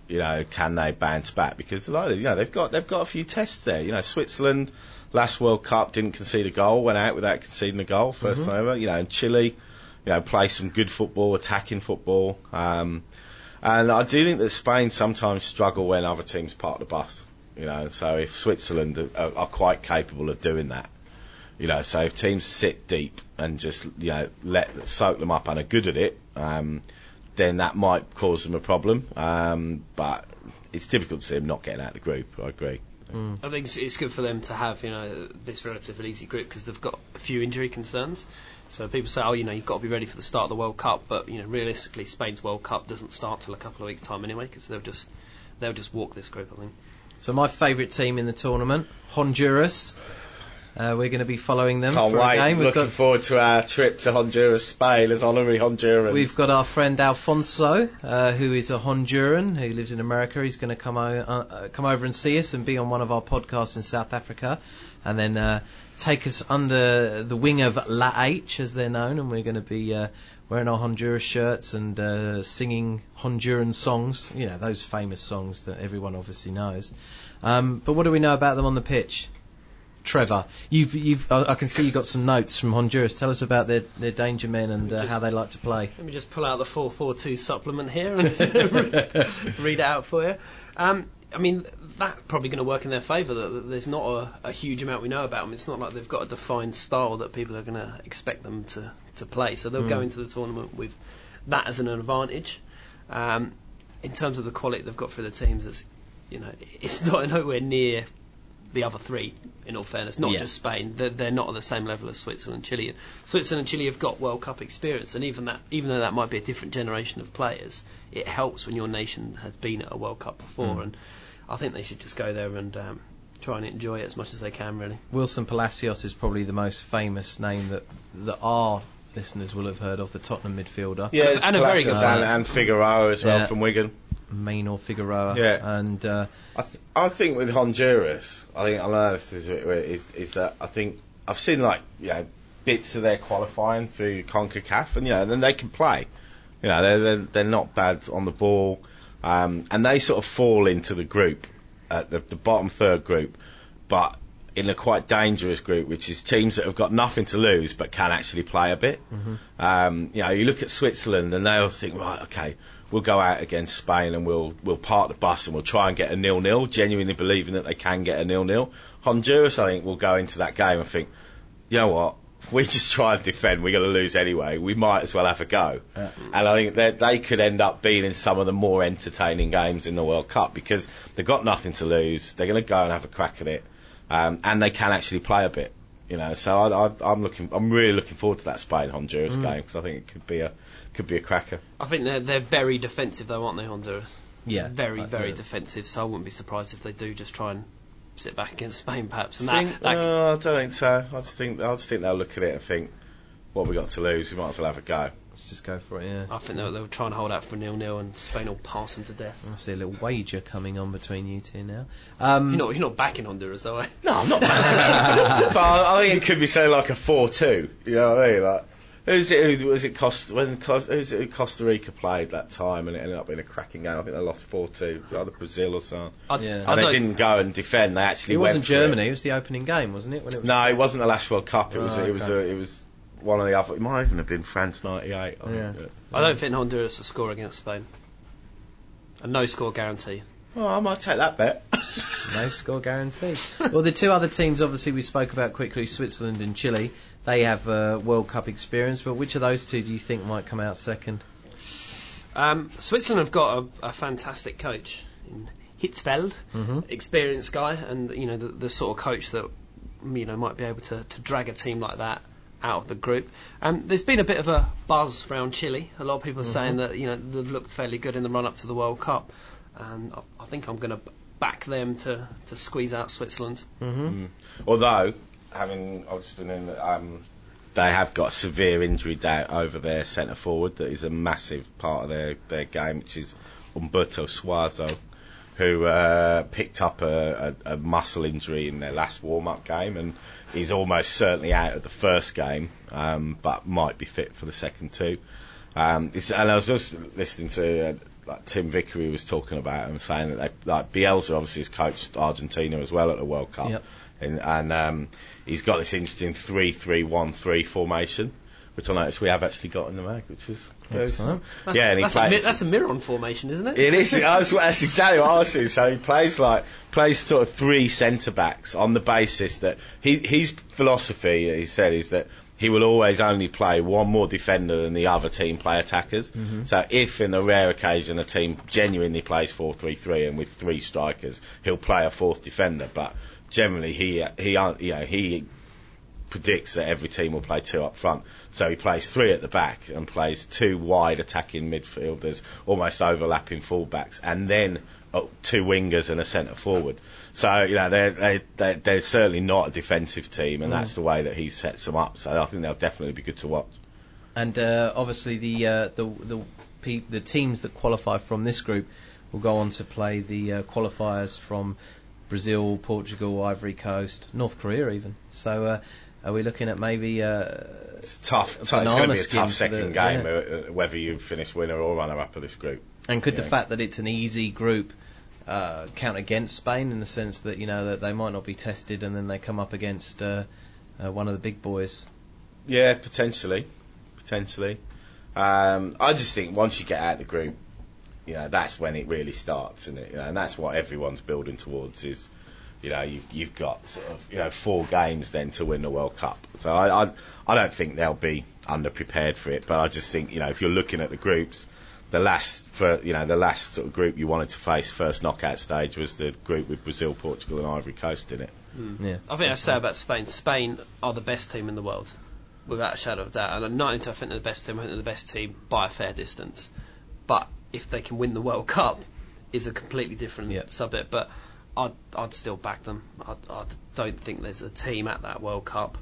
you know, can they bounce back? Because a lot of, you know they've got they've got a few tests there. You know, Switzerland last World Cup didn't concede a goal, went out without conceding a goal 1st time ever. You know, and Chile, you know, play some good football, attacking football. Um, and I do think that Spain sometimes struggle when other teams park the bus. You know, so if Switzerland are, are quite capable of doing that, you know, so if teams sit deep and just you know let soak them up and are good at it, um, then that might cause them a problem. Um, but it's difficult to see them not getting out of the group. I agree. I think it's, it's good for them to have you know this relatively easy group because they've got a few injury concerns. So people say, oh, you know, you've got to be ready for the start of the World Cup, but you know, realistically, Spain's World Cup doesn't start till a couple of weeks' time anyway because they'll just they'll just walk this group. I think. So my favourite team in the tournament, Honduras. Uh, we're going to be following them Can't for wait. a game. We've Looking got forward to our trip to Honduras, Spain as honorary Hondurans. We've got our friend Alfonso, uh, who is a Honduran who lives in America. He's going to come o- uh, uh, come over and see us and be on one of our podcasts in South Africa, and then uh, take us under the wing of La H, as they're known, and we're going to be uh, wearing our Honduras shirts and uh, singing Honduran songs. You know those famous songs that everyone obviously knows. Um, but what do we know about them on the pitch? Trevor, you've, you've, I can see you've got some notes from Honduras. Tell us about their, their danger men and uh, Just- how they like to play. Let me just pull out the 442 supplement here and [LAUGHS] read it out for you. Um, I mean, that's probably going to work in their favour. That there's not a, a huge amount we know about them. It's not like they've got a defined style that people are going to expect them to, to play. So they'll go into the tournament with that as an advantage. Um, in terms of the quality they've got for the teams, it's you know it's [LAUGHS] not nowhere near the other three. In all fairness, not Yeah. just Spain, they're, they're not on the same level as Switzerland, and Chile. Switzerland and Chile have got World Cup experience, and even that, even though that might be a different generation of players, it helps when your nation has been at a World Cup before. Mm. And I think they should just go there and um, try and enjoy it as much as they can. Really, Wilson Palacios is probably the most famous name that that our listeners will have heard of, the Tottenham midfielder. yeah, and a- and a very good and, and Figueroa as well Yeah. from Wigan. Maynor Figueroa. Yeah. And uh, I, th- I think with Honduras, I think I know this is, is is that I think I've seen like you know bits of their qualifying through Concacaf, and you know then they can play. You know they're they're, they're not bad on the ball, um, and they sort of fall into the group at the, the bottom third group, but in a quite dangerous group, which is teams that have got nothing to lose but can actually play a bit. Um, you know, you look at Switzerland and they'll think, right, okay, we'll go out against Spain and we'll we'll park the bus and we'll try and get a nil nil, genuinely believing that they can get a nil nil. Honduras, I think, will go into that game and think, you know what? If [LAUGHS] we just try and defend, we're going to lose anyway. We might as well have a go. And I think that they could end up being in some of the more entertaining games in the World Cup because they've got nothing to lose. They're going to go and have a crack at it, um, and they can actually play a bit. You know, so I, I, I'm looking, I'm really looking forward to that Spain Honduras game because I think it could be a could be a cracker. I think they're they're very defensive though, aren't they, Honduras? yeah, very very yeah. defensive. So I wouldn't be surprised if they do just try and sit back against Spain, perhaps. And Think- that, that no, I don't think so. I just think I just think they'll look at it and think what have we got to lose? We might as well have a go. Let's just go for it. Yeah. I think they'll, they'll try and hold out for nil nil, and Spain will pass them to death. I see a little wager coming on between you two now. Um, You're not, you're not backing Honduras, though, eh? No, I'm not. [LAUGHS] but I, I think it could be say like a four-two. You know what I mean? Like. Who's it? Who was it? Costa, when Costa, who's it? Who Costa Rica played that time, and it ended up being a cracking game. I think they lost four-two. It was either Brazil or something. I, Yeah. I And they don't- didn't go and defend. They actually it wasn't for it. Germany. It. was the opening game, wasn't it? When it was No, it wasn't the last World Cup. It was. Oh, It was. okay. A, it was one of the other. It might even have been France '98. I think. Yeah. I don't think Honduras will score against Spain. A no score guarantee. Oh, I might take that bet. [LAUGHS] No score guarantee. well, the two other teams, obviously, we spoke about quickly Switzerland and Chile. They have uh, World Cup experience, but which of those two do you think might come out second? Um, Switzerland have got a, a fantastic coach in Hitzfeld, experienced guy, and you know the, the sort of coach that you know might be able to, to drag a team like that out of the group. Um, there's been a bit of a buzz around Chile. A lot of people are saying that you know they've looked fairly good in the run up to the World Cup, and I, I think I'm going to back them to, to squeeze out Switzerland. Although, having obviously been in, um, they have got severe injury doubt over their centre forward that is a massive part of their, their game, which is Humberto Suazo, who uh, picked up a, a, a muscle injury in their last warm up game and is almost certainly out of the first game, um, but might be fit for the second two. Um, it's, and I was just listening to uh, like Tim Vickery was talking about and saying that they, like Bielsa obviously has coached Argentina as well at the World Cup, Yep. and, and um, he's got this interesting three-three-one-three formation, which I noticed we have actually got in the mag, which is very Excellent. That's, yeah, and he that's, a, mi- plays. that's a mirror on formation, isn't it? It is. [LAUGHS] That's, that's exactly what I was saying. So he plays like plays sort of three centre backs on the basis that he his philosophy he said is that he will always only play one more defender than the other team play attackers. Mm-hmm. So if in the rare occasion a team genuinely plays four three three and with three strikers, he'll play a fourth defender. But generally he he uh, you know he predicts that every team will play two up front. So he plays three at the back and plays two wide attacking midfielders, almost overlapping fullbacks, and then uh, two wingers and a centre forward. So you know they're they they're, they're certainly not a defensive team, and that's the way that he sets them up. So I think they'll definitely be good to watch. And uh, obviously, the uh, the the the teams that qualify from this group will go on to play the uh, qualifiers from Brazil, Portugal, Ivory Coast, North Korea, even. So, uh, are we looking at maybe? Uh, It's tough. A It's going to be a tough second the- game, yeah. uh, uh, whether you finish winner or runner up of this group. and could the fact that it's an easy group uh, count against Spain in the sense that you know that they might not be tested and then they come up against uh, uh, one of the big boys? Yeah, potentially, potentially. Um, I just think once you get out of the group, you know, that's when it really starts, and it, you know, and that's what everyone's building towards. Is you know, you, you've got sort of you know four games then to win the World Cup. So I, I, I don't think they'll be underprepared for it, but I just think you know if you're looking at the groups. The last, for you know, the last sort of group you wanted to face first knockout stage was the group with Brazil, Portugal, and Ivory Coast in it. Hmm. Yeah. I think I say about Spain. Spain are the best team in the world, without a shadow of doubt. And I'm not into I think they're the best team. I think they're the best team by a fair distance. But if they can win the World Cup, is a completely different Yeah. subject. But I'd I'd still back them. I, I don't think there's a team at that World Cup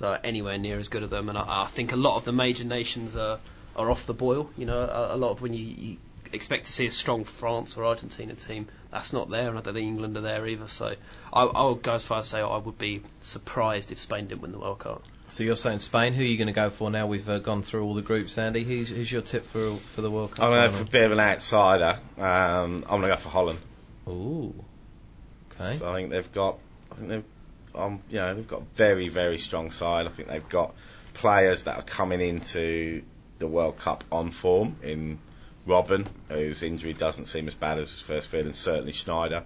that are anywhere near as good as them. And I, I think a lot of the major nations are are off the boil. You know, a, a lot of when you, you expect to see a strong France or Argentina team, that's not there, and I don't think England are there either. So I, I would go as far as to say I would be surprised if Spain didn't win the World Cup. So you're saying Spain? Who are you going to go for now? We've uh, gone through all the groups, Andy. Who's, who's your tip for for the World Cup? I'm going to go for a bit of an outsider. Um, I'm going to go for Holland. Ooh. Okay. So I think they've got, I think they've, um, you know, they've got a very, very strong side. I think they've got players that are coming into the World Cup on form in Robben, whose injury doesn't seem as bad as his first feeling, certainly Sneijder.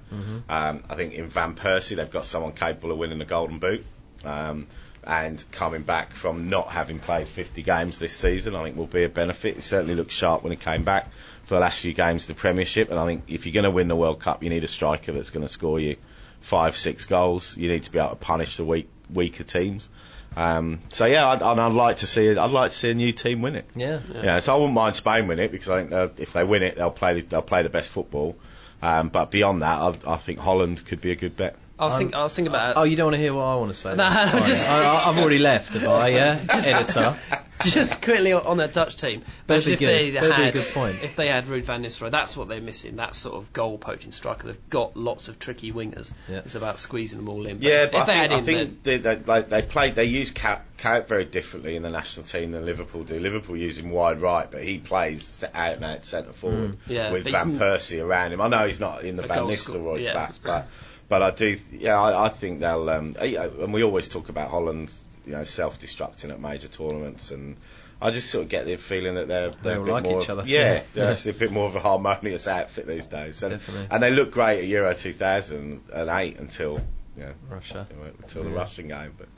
Um, I think in Van Persie, they've got someone capable of winning the Golden Boot. Um, and coming back from not having played 50 games this season, I think will be a benefit. He certainly looked sharp when he came back for the last few games of the Premiership. And I think if you're going to win the World Cup, you need a striker that's going to score you five, six goals. You need to be able to punish the weak, weaker teams. Um, so yeah, I'd, I'd I'd like to see I'd like to see a new team win it. Yeah. Yeah, so I wouldn't mind Spain win it because I think if they win it, they'll play they'll play the best football. Um, but beyond that, I, I think Holland could be a good bet. I was, um, think, I was thinking about Oh, you don't want to hear what I want to say? No, then? [LAUGHS] no, Fine. just- I, I, I've already left, have I? Yeah, [LAUGHS] editor. [LAUGHS] just quickly on that Dutch team. But if good. they That'd be a had, good point. if they had Ruud van Nistelrooy, that's what they're missing. That sort of goal poaching striker. They've got lots of tricky wingers. Yeah. It's about squeezing them all in. But Yeah, if but they I had think, I think they, they, they, they played. They use Kuyt, Kuyt very differently in the national team than Liverpool do. Liverpool use him wide right, but he plays out and out centre forward mm. Yeah, with Van Persie around him. I know he's not in the Van goal scorer, Nistelrooy yeah. class, but but I do. Yeah, I, I think they'll. Um, and we always talk about Holland, you know, self-destructing at major tournaments and. I just sort of get the feeling that they're, they're all a bit like more each other. Yeah, [LAUGHS] Yeah. they're actually a bit more of a harmonious outfit these days, and, Definitely. and they look great at Euro 2008 until you know, Russia. until the Russian game. But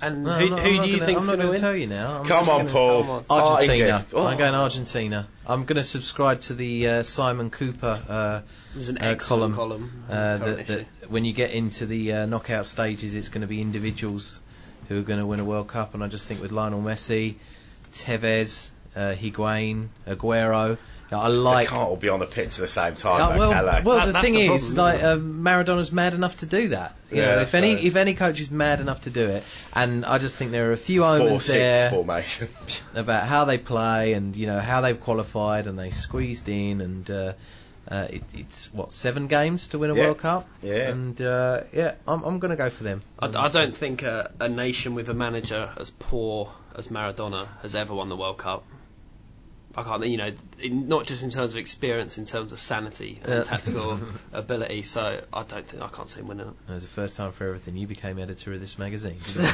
and No, who, not- who do you gonna- think's going to win? tell you now. I'm come on, gonna- Paul. come on. Argentina. Oh. I'm going Argentina. I'm going to subscribe to the uh, Simon Kuper uh, It was an uh, column. column. Uh, that, that when you get into the uh, knockout stages, it's going to be individuals who are going to win a World Cup, and I just think with Lionel Messi, Tevez, uh, Higuain, Aguero, I They like. can't all be on the pitch at the same time. Uh, though, well, can well, That- the thing the is, problem, like um, Maradona's mad enough to do that. You Yeah, know, if any right. if any coach is mad enough to do it, and I just think there are a few four omens six there formation. [LAUGHS] about how they play and you know how they've qualified and they squeezed in and uh, uh, it, it's what seven games to win a Yeah. World Cup. Yeah. and uh, yeah, I'm, I'm going to go for them. I, I don't think a, a nation with a manager as poor as Maradona has ever won the World Cup. I can't, you know, in, not just in terms of experience, in terms of sanity and Yeah. tactical [LAUGHS] ability. So I don't think I can't see him winning it. It was the first time for everything. You became editor of this magazine. [LAUGHS]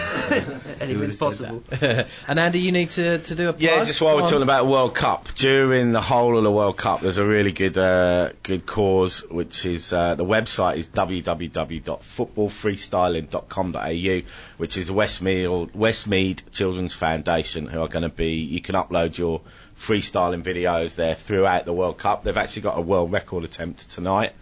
Anything's possible. [LAUGHS] and Andy, you need to, to do a plug. Yeah, just while Come we're on. talking about World Cup, during the whole of the World Cup, there's a really good uh, good cause, which is uh, the website is www.footballfreestyling.com.au, which is Westmead Westmead Children's Foundation, who are going to be. You can upload your freestyling videos there throughout the World Cup. They've actually got a world record attempt tonight.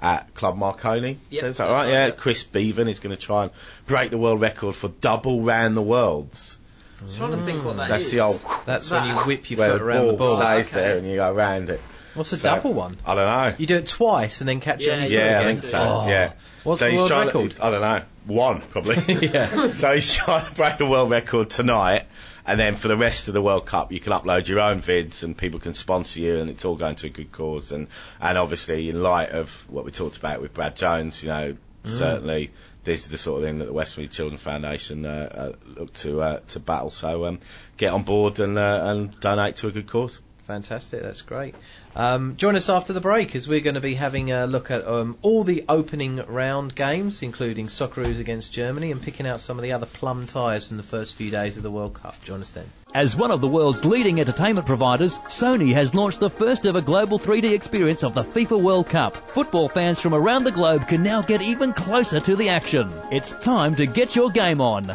At Club Marconi, Yep, is that right? right, Yeah, yeah. Chris Bevan is going to try and break the world record for double round the worlds. I was trying to think what that That's is. the old That's when you whip your where foot around the ball. stays Okay. there and you go around it. What's a So- double one? I don't know. You do it twice and then catch it Yeah, your Yeah, I think so. Oh. Yeah. What's so the he's world trying record? To, I don't know. One probably. [LAUGHS] Yeah. [LAUGHS] so he's trying to break the world record tonight, and then for the rest of the World Cup, you can upload your own vids, and people can sponsor you, and it's all going to a good cause. And and obviously, in light of what we talked about with Brad Jones, you know, Mm. certainly this is the sort of thing that the Westmead Children Foundation uh, uh, look to uh, to battle. So um, get on board and uh, and donate to a good cause. Fantastic, that's great. Um, join us after the break as we're going to be having a look at um, all the opening round games, including Socceroos against Germany, and picking out some of the other plum ties from the first few days of the World Cup. Join us then. As one of the world's leading entertainment providers, Sony has launched the first ever global 3D experience of the FIFA World Cup. Football fans from around the globe can now get even closer to the action. It's time to get your game on.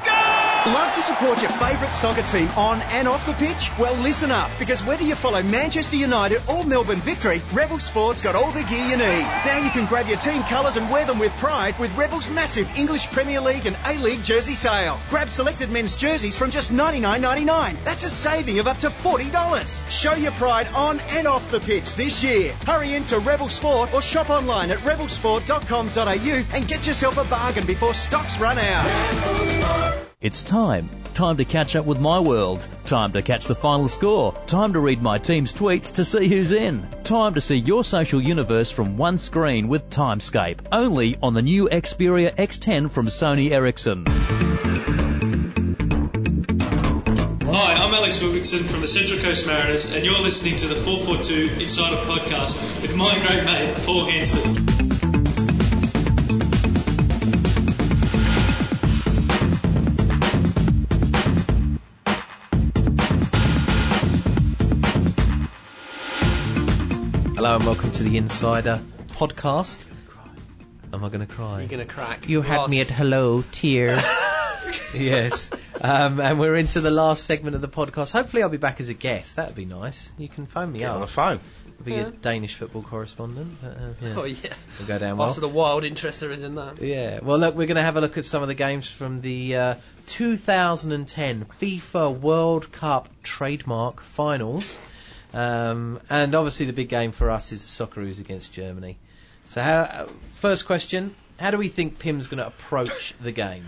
Love to support your favourite soccer team on and off the pitch? Well, listen up, because whether you follow Manchester United or Melbourne Victory, Rebel Sports got all the gear you need. Now you can grab your team colours and wear them with pride with Rebel's massive English Premier League and A-League jersey sale. Grab selected men's jerseys from just $99.99. That's a saving of up to $40. Show your pride on and off the pitch this year. Hurry into Rebel Sport or shop online at rebelsport.com.au and get yourself a bargain before stocks run out. It's time. Time to catch up with my world. Time to catch the final score. Time to read my team's tweets to see who's in. Time to see your social universe from one screen with Timescape. Only on the new Xperia X10 from Sony Ericsson. Alex Wilkinson from the Central Coast Mariners, and you're listening to the 442 Insider Podcast with my great mate, Paul Hansford. Hello and welcome to the Insider Podcast. Am I going to cry? You're gonna crack. You had me at hello, tear. [LAUGHS] [LAUGHS] yes. Um, and we're into the last segment of the podcast. Hopefully, I'll be back as a guest. That'd be nice. You can phone me Get on the phone. I'll be a Danish football correspondent. But, uh, yeah, Oh yeah. We'll go down well. After the wild interest there is in that. Yeah. Well, look, we're going to have a look at some of the games from the uh, 2010 FIFA World Cup trademark finals. Um, and obviously, the big game for us is the Socceroos against Germany. So, how, uh, first question how do we think Pim's going to approach the game?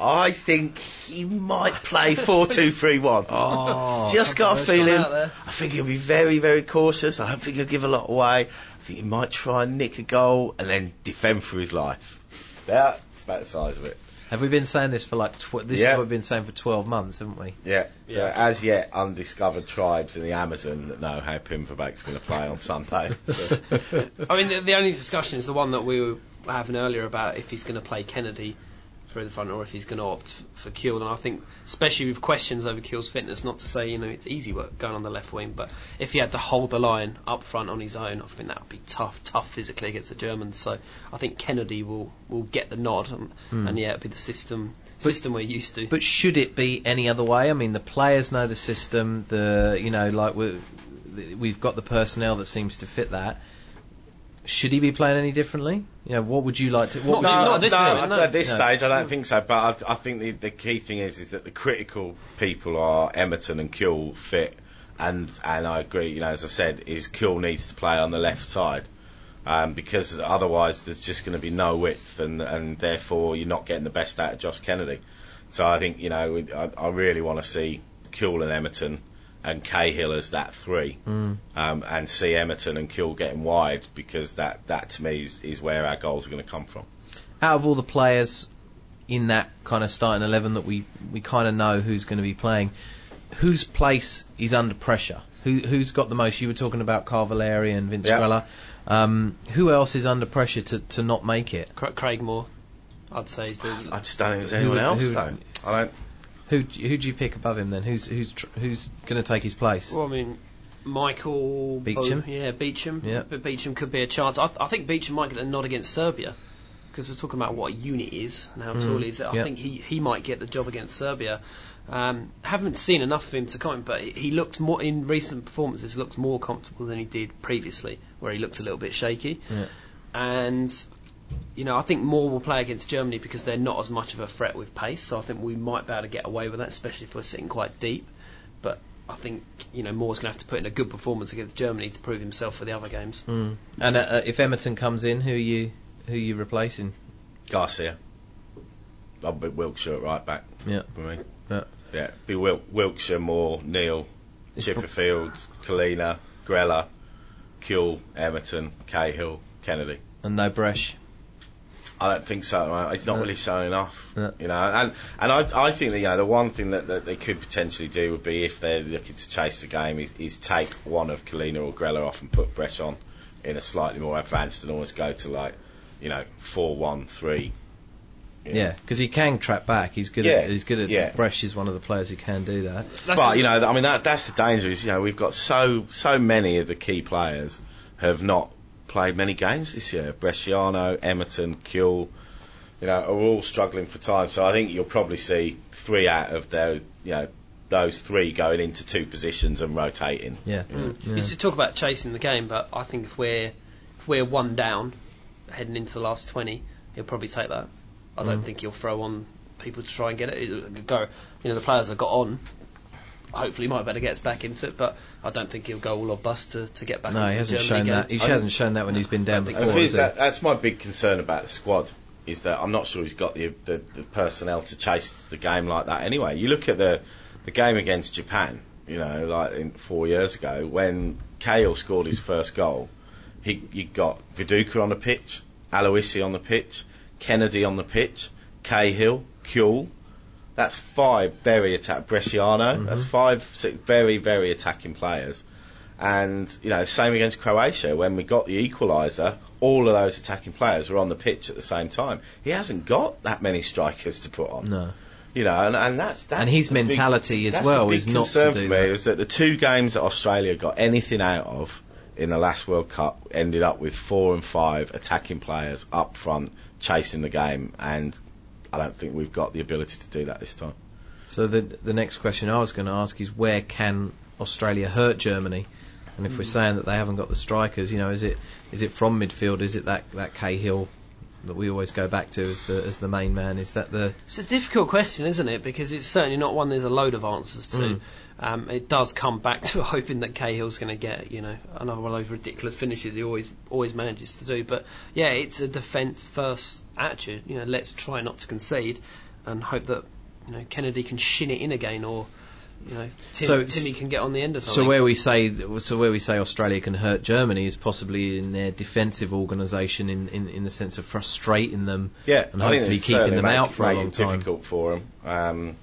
I think he might play [LAUGHS] 4 2 3 1. Oh, Just got a feeling. I think he'll be very, very cautious. I don't think he'll give a lot away. I think he might try and nick a goal and then defend for his life. That's about the size of it. Have we been saying this for like tw- this Yeah. is what we've been saying for twelve months, haven't we? Yeah. Yeah. There are as yet undiscovered tribes in the Amazon that know how Pim Verbeek's going to play on Sunday. So, [LAUGHS] I mean, the, the only discussion is the one that we were having earlier about if he's going to play Kennedy through the front or if he's going to opt for Kewell. And I think, especially with questions over Kewell's fitness, not to say you know it's easy work going on the left wing, but if he had to hold the line up front on his own, I think that would be tough, tough physically against the Germans. So I think Kennedy will will get the nod, and, hmm. and yeah, it'll be the system system we're used to. But should it be any other way? I mean, the players know the system. The you know, like we we've got the personnel that seems to fit that. Should he be playing any differently? You know, what would you like to? What Not- would you not like at to this see? point, at this No. stage, I don't think so. But I, I think the, the key thing is is that the critical people are Emerton and Kewell fit, and and I agree. You know, as I said, is Kewell needs to play on the left side. Um, because otherwise there's just going to be no width, and, and therefore you're not getting the best out of Josh Kennedy. So I think you know I, I really want to see Kewell and Emerton and Cahill as that three, um, and see Emerton and Kewell getting wide because that, that to me is, is where our goals are going to come from. Out of all the players in that kind of starting eleven that we we kind of know who's going to be playing, whose place is under pressure? Who who's got the most? You were talking about Carvaleri and Vince Yeah. Grella. Um, who else is under pressure to, to not make it? Cra- Craig Moore, I'd say, is the I just don't think there's anyone would- else who- though. I don't. Who who do you pick above him then? Who's who's tr- who's going to take his place? Well, I mean, Michael Beauchamp? Yeah, Beauchamp. Yeah. but Beauchamp could be a chance. I, th- I think Beauchamp might get a nod against Serbia because we're talking about what a unit is and how tall he is. I Mm, yeah. think he, he might get the job against Serbia. Um, haven't seen enough of him to comment, but he- he looked more in recent performances. Looked more comfortable than he did previously, where he looked a little bit shaky. Yeah. And you know, I think Moore will play against Germany because they're not as much of a threat with pace. So I think we might be able to get away with that, especially if we're sitting quite deep. But I think you know Moore's going to have to put in a good performance against Germany to prove himself for the other games. Mm. And uh, uh, if Emerton comes in, who you who you replacing? Garcia. I'll be Wilkshire at right back Yeah. for me. Yeah. Yeah, be Wil- Wilkshire, Moore, Neill, Chipperfield, Culina, Grella, Kewell, Emerton, Cahill, Kennedy. And no Bresh. I don't think so. Right? He's not No. really showing off, No. you know. And and I, I think that you know the one thing that, that they could potentially do would be if they're looking to chase the game is, is take one of Culina or Grella off and put Bresh on in a slightly more advanced and almost go to like you know four one three. you know. Yeah, because he can trap back. He's good. Yeah, At, he's good at. yeah. Bresh is one of the players who can do that. That's but you know, I mean, that, that's the danger. Is you know, we've got so so many of the key players have not played many games this year. Bresciano, Emerton, Kewell, you know, are all struggling for time. So I think you'll probably see three out of those, you know, those three going into two positions and rotating. Yeah. You Yeah. used to talk about chasing the game, but I think if we're if we're one down heading into the last twenty, he'll probably take that. I don't mm. think he'll throw on people to try and get it. It'll go, you know, the players have got on. Hopefully, might better get us back into it, but I don't think he'll go all or bust to, to get back No, into he hasn't Germany shown game. that. He I- hasn't shown that when he's been down before. the thing is that, that's my big concern about the squad is that I'm not sure he's got the, the the personnel to chase the game like that. Anyway, you look at the the game against Japan. You know, like in four years ago when Cahill scored his first goal, he you got Viduka on the pitch, Aloisi on the pitch, Kennedy on the pitch, Cahill, Kewell. That's five very attack. Bresciano. Mm-hmm. That's five six very very attacking players. And you know, same against Croatia when we got the equaliser. All of those attacking players were on the pitch at the same time. He hasn't got that many strikers to put on. no. You know, and, and that's, that's And his the big- mentality as well is not to do for me that. is that the two games that Australia got anything out of in the last World Cup ended up with four and five attacking players up front chasing the game, and I don't think we've got the ability to do that this time. So the the next question I was going to ask is where can Australia hurt Germany? And if we're saying that they haven't got the strikers, you know, is it is it from midfield? Is it that that Cahill that we always go back to as the as the main man. Is that the It's a difficult question, isn't it? Because it's certainly not one there's a load of answers to. Mm. Um, it does come back to [LAUGHS] hoping that Cahill's going to get, you know, another one of those ridiculous finishes he always always manages to do. But yeah, it's a defence first attitude. You know, let's try not to concede and hope that you know Kennedy can shin it in again, or you know Tim, So Timmy can get on the end of so where we say so where we say Australia can hurt Germany is possibly in their defensive organisation in, in in the sense of frustrating them Yeah, and I hopefully keeping them make- out for a long it time. difficult for them. Um,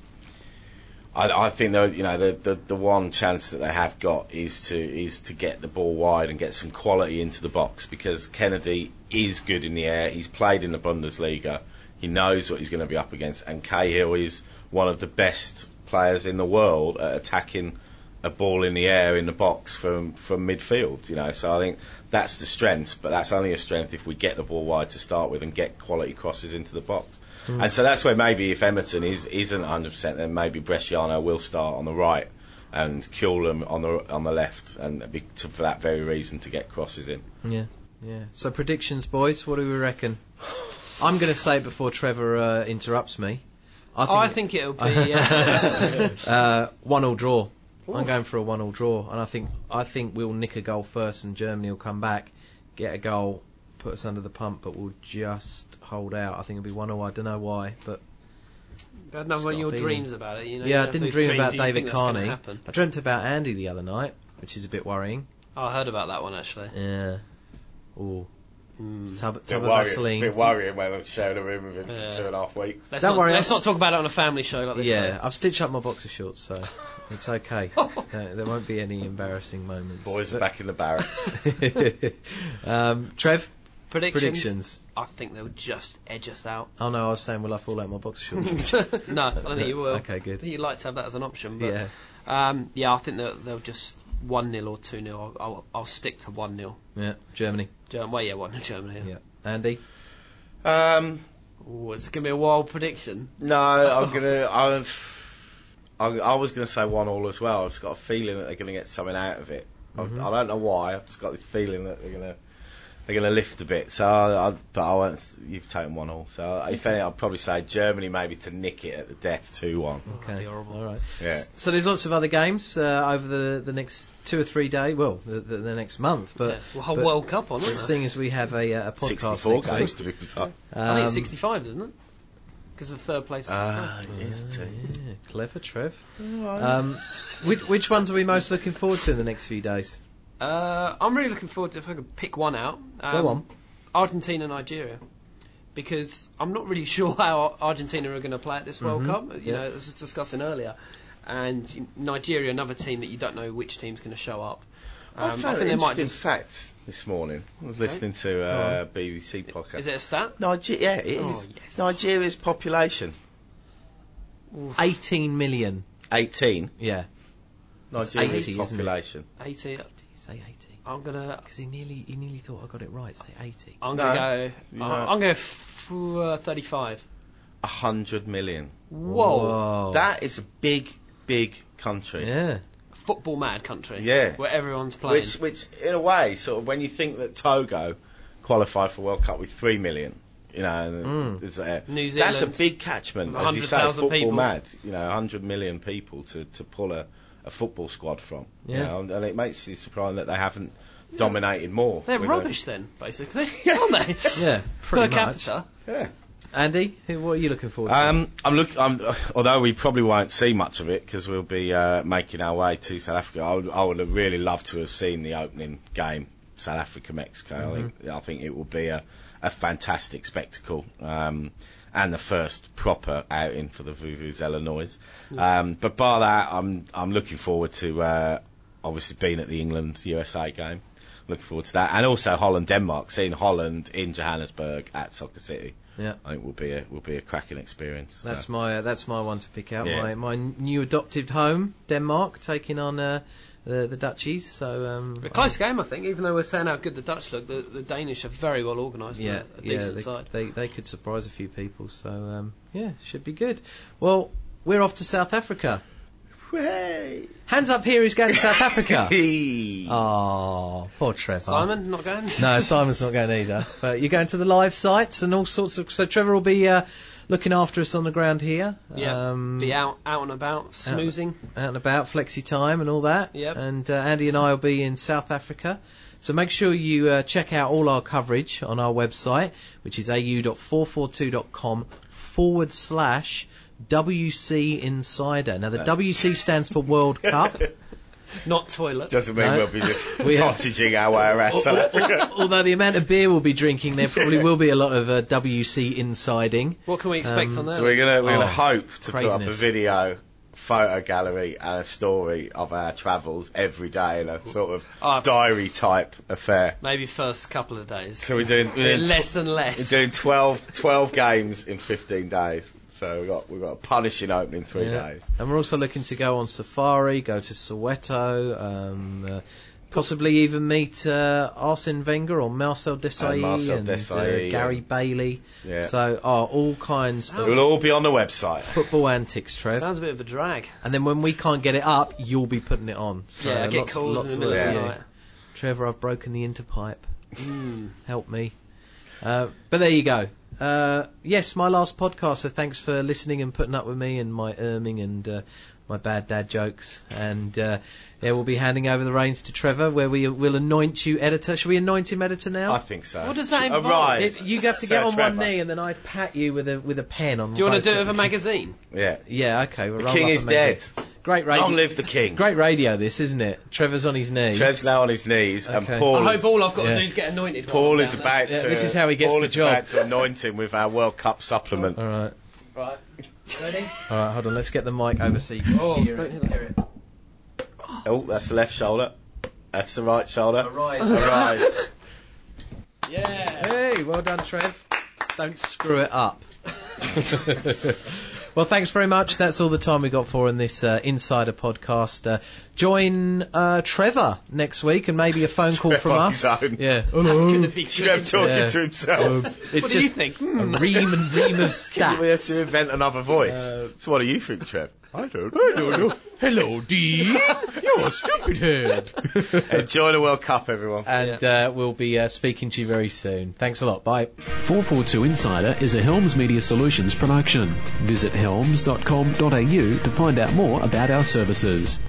I, I think though, you know, the, the the one chance that they have got is to is to get the ball wide and get some quality into the box because Kennedy is good in the air. He's played in the Bundesliga. He knows what he's going to be up against, and Cahill is one of the best players in the world at attacking a ball in the air in the box from from midfield. You know, so I think that's the strength, but that's only a strength if we get the ball wide to start with and get quality crosses into the box. And so that's where maybe if Emerton is isn't 100, percent then maybe Bresciano will start on the right and Kuhlem on the on the left, and be, to, for that very reason to get crosses in. Yeah, yeah. So predictions, boys. What do we reckon? I'm going to say it before Trevor uh, interrupts me. I Oh, I think it'll be. [LAUGHS] Uh, uh, one all draw. I'm going for a one all draw, and I think I think we'll nick a goal first, and Germany will come back, get a goal, put us under the pump, but we'll just hold out. I think it'll be one all. I don't know why, but I don't know Just what got a your feeling. dreams about it. You know, you yeah, I didn't dream about David think that's gonna Carney. I dreamt about Andy the other night, which is a bit worrying. Oh, I heard about that one actually. Yeah. Ooh. Hmm. Tub, Bit tub of worrying, it's a bit worrying when I've shared a room with him Yeah. for two and a half weeks. Let's Don't not, worry, Let's I'll- not talk about it on a family show like this. Yeah, though. I've stitched up my boxer shorts, so [LAUGHS] it's okay. uh, there won't be any embarrassing moments. Boys are back in the barracks. [LAUGHS] um, Trev, Predictions. predictions. I think they'll just edge us out. Oh no, I was saying, will I fall out of my boxer shorts? [LAUGHS] no, I don't think you will. Okay, good. I think you'd like to have that as an option, but yeah. um, yeah, I think they'll, they'll just one 0 or two 0 I'll, I'll, I'll stick to one 0 Yeah, Germany. Germany. Well, yeah, one 0 Germany. Yeah. Andy? um, Ooh, it's gonna be a wild prediction. no, I'm gonna. I'm, I, I was going to say one all as well. I've just got a feeling that they're going to get something out of it. I, I don't know why. I've just got this feeling that they're going to they're going to lift a bit. So, I, I, but I won't. You've taken one all. So, if anything, I'll probably say Germany maybe to nick it at the death two one. Okay. be horrible. All right. Yeah. So there's lots of other games uh, over the the next two or three days. Well, the, the, the next month, but. yeah, we'll but- World Cup on, isn't there? seeing as we have a, uh, a podcast 64 next games week, to be precise. I think it's um, 65, isn't it? Because the third place is. Ah, it is too. Yeah, clever, Trev. Um, which, which ones are we most looking forward to in the next few days? Uh, I'm really looking forward to if I could pick one out. Um, Go on. Argentina, Nigeria. Because I'm not really [LAUGHS] sure how Argentina are going to play at this World Mhm, Cup. You yeah. know, as I was discussing earlier. And Nigeria, another team that you don't know which team's going to show up. I Um, found I an think they might interesting just. fact this morning. I was listening to uh, BBC podcast. Is it a stat? Niger- yeah, it is. Oh, yes. Nigeria's population, 18 million. 18. Yeah. It's Nigeria's 80, isn't population. 80. Say 80. I'm gonna. Because he nearly, he nearly thought I got it right. Say 80. I'm No. gonna go. You I'm, know- I'm going f- uh, 35. A 100 million. Whoa. That is a big, big country. Yeah. Football mad country. Yeah. Where everyone's playing. Which, which, in a way, sort of, when you think that Togo qualified for World Cup with 3 million, you know, and Mm. there's, uh, New that's a Zealand. big catchment, as you say, 100,000 football people. mad, you know, 100 million people to, to pull a, a football squad from. you know, and, and it makes you surprised that they haven't dominated more. They're with a- rubbish then, basically, [LAUGHS] aren't they? [LAUGHS] Yeah, pretty per much. capita. yeah. Andy, who- what are you looking forward to? Um, I'm look. I'm, although we probably won't see much of it because we'll be uh, making our way to South Africa. I would, I would have really loved to have seen the opening game, South Africa Mexico. I think I think it will be a, a fantastic spectacle. Um, and the first proper outing for the Vuvuzela noise. Um, but bar that, I'm I'm looking forward to uh, obviously being at the England USA game. Looking forward to that, and also Holland Denmark. Seeing Holland in Johannesburg at Soccer City. Yeah. I think will be a will be a cracking experience. so. That's my uh, that's my one to pick out. Yeah. My my new adopted home, Denmark, taking on uh, the the Dutchies. So um, A close game, I think. Even though we're saying how good the Dutch look, the, the Danish are very well organised. yeah, a, yeah, decent they, side. they they could surprise a few people. So um, yeah, should be good. Well, we're off to South Africa. Hey. Hands up here who's going to South Africa. [LAUGHS] Oh, poor Trevor. Simon, not going. No, Simon's not going either. [LAUGHS] But you're going to the live sites and all sorts of. So Trevor will be uh, looking after us on the ground here. Yeah, Um, be out, out and about, smoozing. out and about, flexi time and all that. Yep. And uh, Andy and I will be in South Africa. So make sure you uh, check out all our coverage on our website, which is au.442.com forward slash WC Insider. Now the WC stands for World Cup. [LAUGHS] Not toilet. Doesn't mean No. we'll be just [LAUGHS] We have- our way around South Africa. Although the amount of beer we'll be drinking, there probably [LAUGHS] will be a lot of uh, WC insiding. What can we expect Um, on that? So we're gonna we're Oh, gonna hope to put up a video, photo gallery, and a story of our travels every day in a sort of Oh, diary type affair. Maybe first couple of days. So we're doing, we're [LAUGHS] doing less and We're less. doing 12, 12 games in 15 days. So we've got, we've got a punishing opening three Yeah. days. And we're also looking to go on safari, go to Soweto, um, uh, possibly even meet uh, Arsene Wenger or Marcel Desailly And Marcel and, Desailly, uh, Gary Bailey. Yeah. So, oh, all kinds it'll all be on the website. football antics, Trev. Sounds a bit of a drag. And then when we can't get it up, you'll be putting it on. So yeah, I get lots, calls lots in the middle of the night. Trevor, I've broken the interpipe. Mm. Help me. Uh, but there you go. Uh, yes, my last podcast, so thanks for listening and putting up with me and my erming and uh, my bad dad jokes. And uh, yeah, we'll be handing over the reins to Trevor, where we will anoint you editor. Should we anoint him editor now? I think so. What does that involve? Arise. It- you have to Sir get on Trevor. one knee and then I pat you with a with a pen on. Do you want to do it with a magazine? Yeah. Yeah, okay. We'll The king is a magazine. Dead. Great radio. Long live the king. Great radio, this isn't it? Trevor's on his knee. Trev's now on his knees, and Okay. Paul I is, hope all I've got Yeah. to do is get anointed. while Paul I'm is down about Yeah, to. this is how he gets Paul the is job. about to anoint him with our World Cup supplement. All right. Right. Ready? All right, hold on. Let's get the mic over so you can Oh, hear, don't it, hear that. hear it. Oh, that's the left shoulder. That's the right shoulder. Arise. Arise. [LAUGHS] Yeah. Hey, well done, Trev. Don't screw it up. [LAUGHS] [LAUGHS] well, thanks very much. That's all the time we got for in this uh, Insider podcast. Uh, join uh, Trevor next week and maybe a phone call Trev from on us. his own. Yeah. That's going to be good. Trev talking Yeah. to himself. It's What do you just think? a ream and ream of [LAUGHS] we have stats. to invent another voice. Uh, so what do you think, Trev? I don't. I don't know. Hello, D. You're a stupid head. [LAUGHS] Enjoy the World Cup, everyone. and uh, we'll be uh, speaking to you very soon. Thanks a lot. Bye. 442 Insider is a Helms Media Solutions production. Visit helms.com.au to find out more about our services.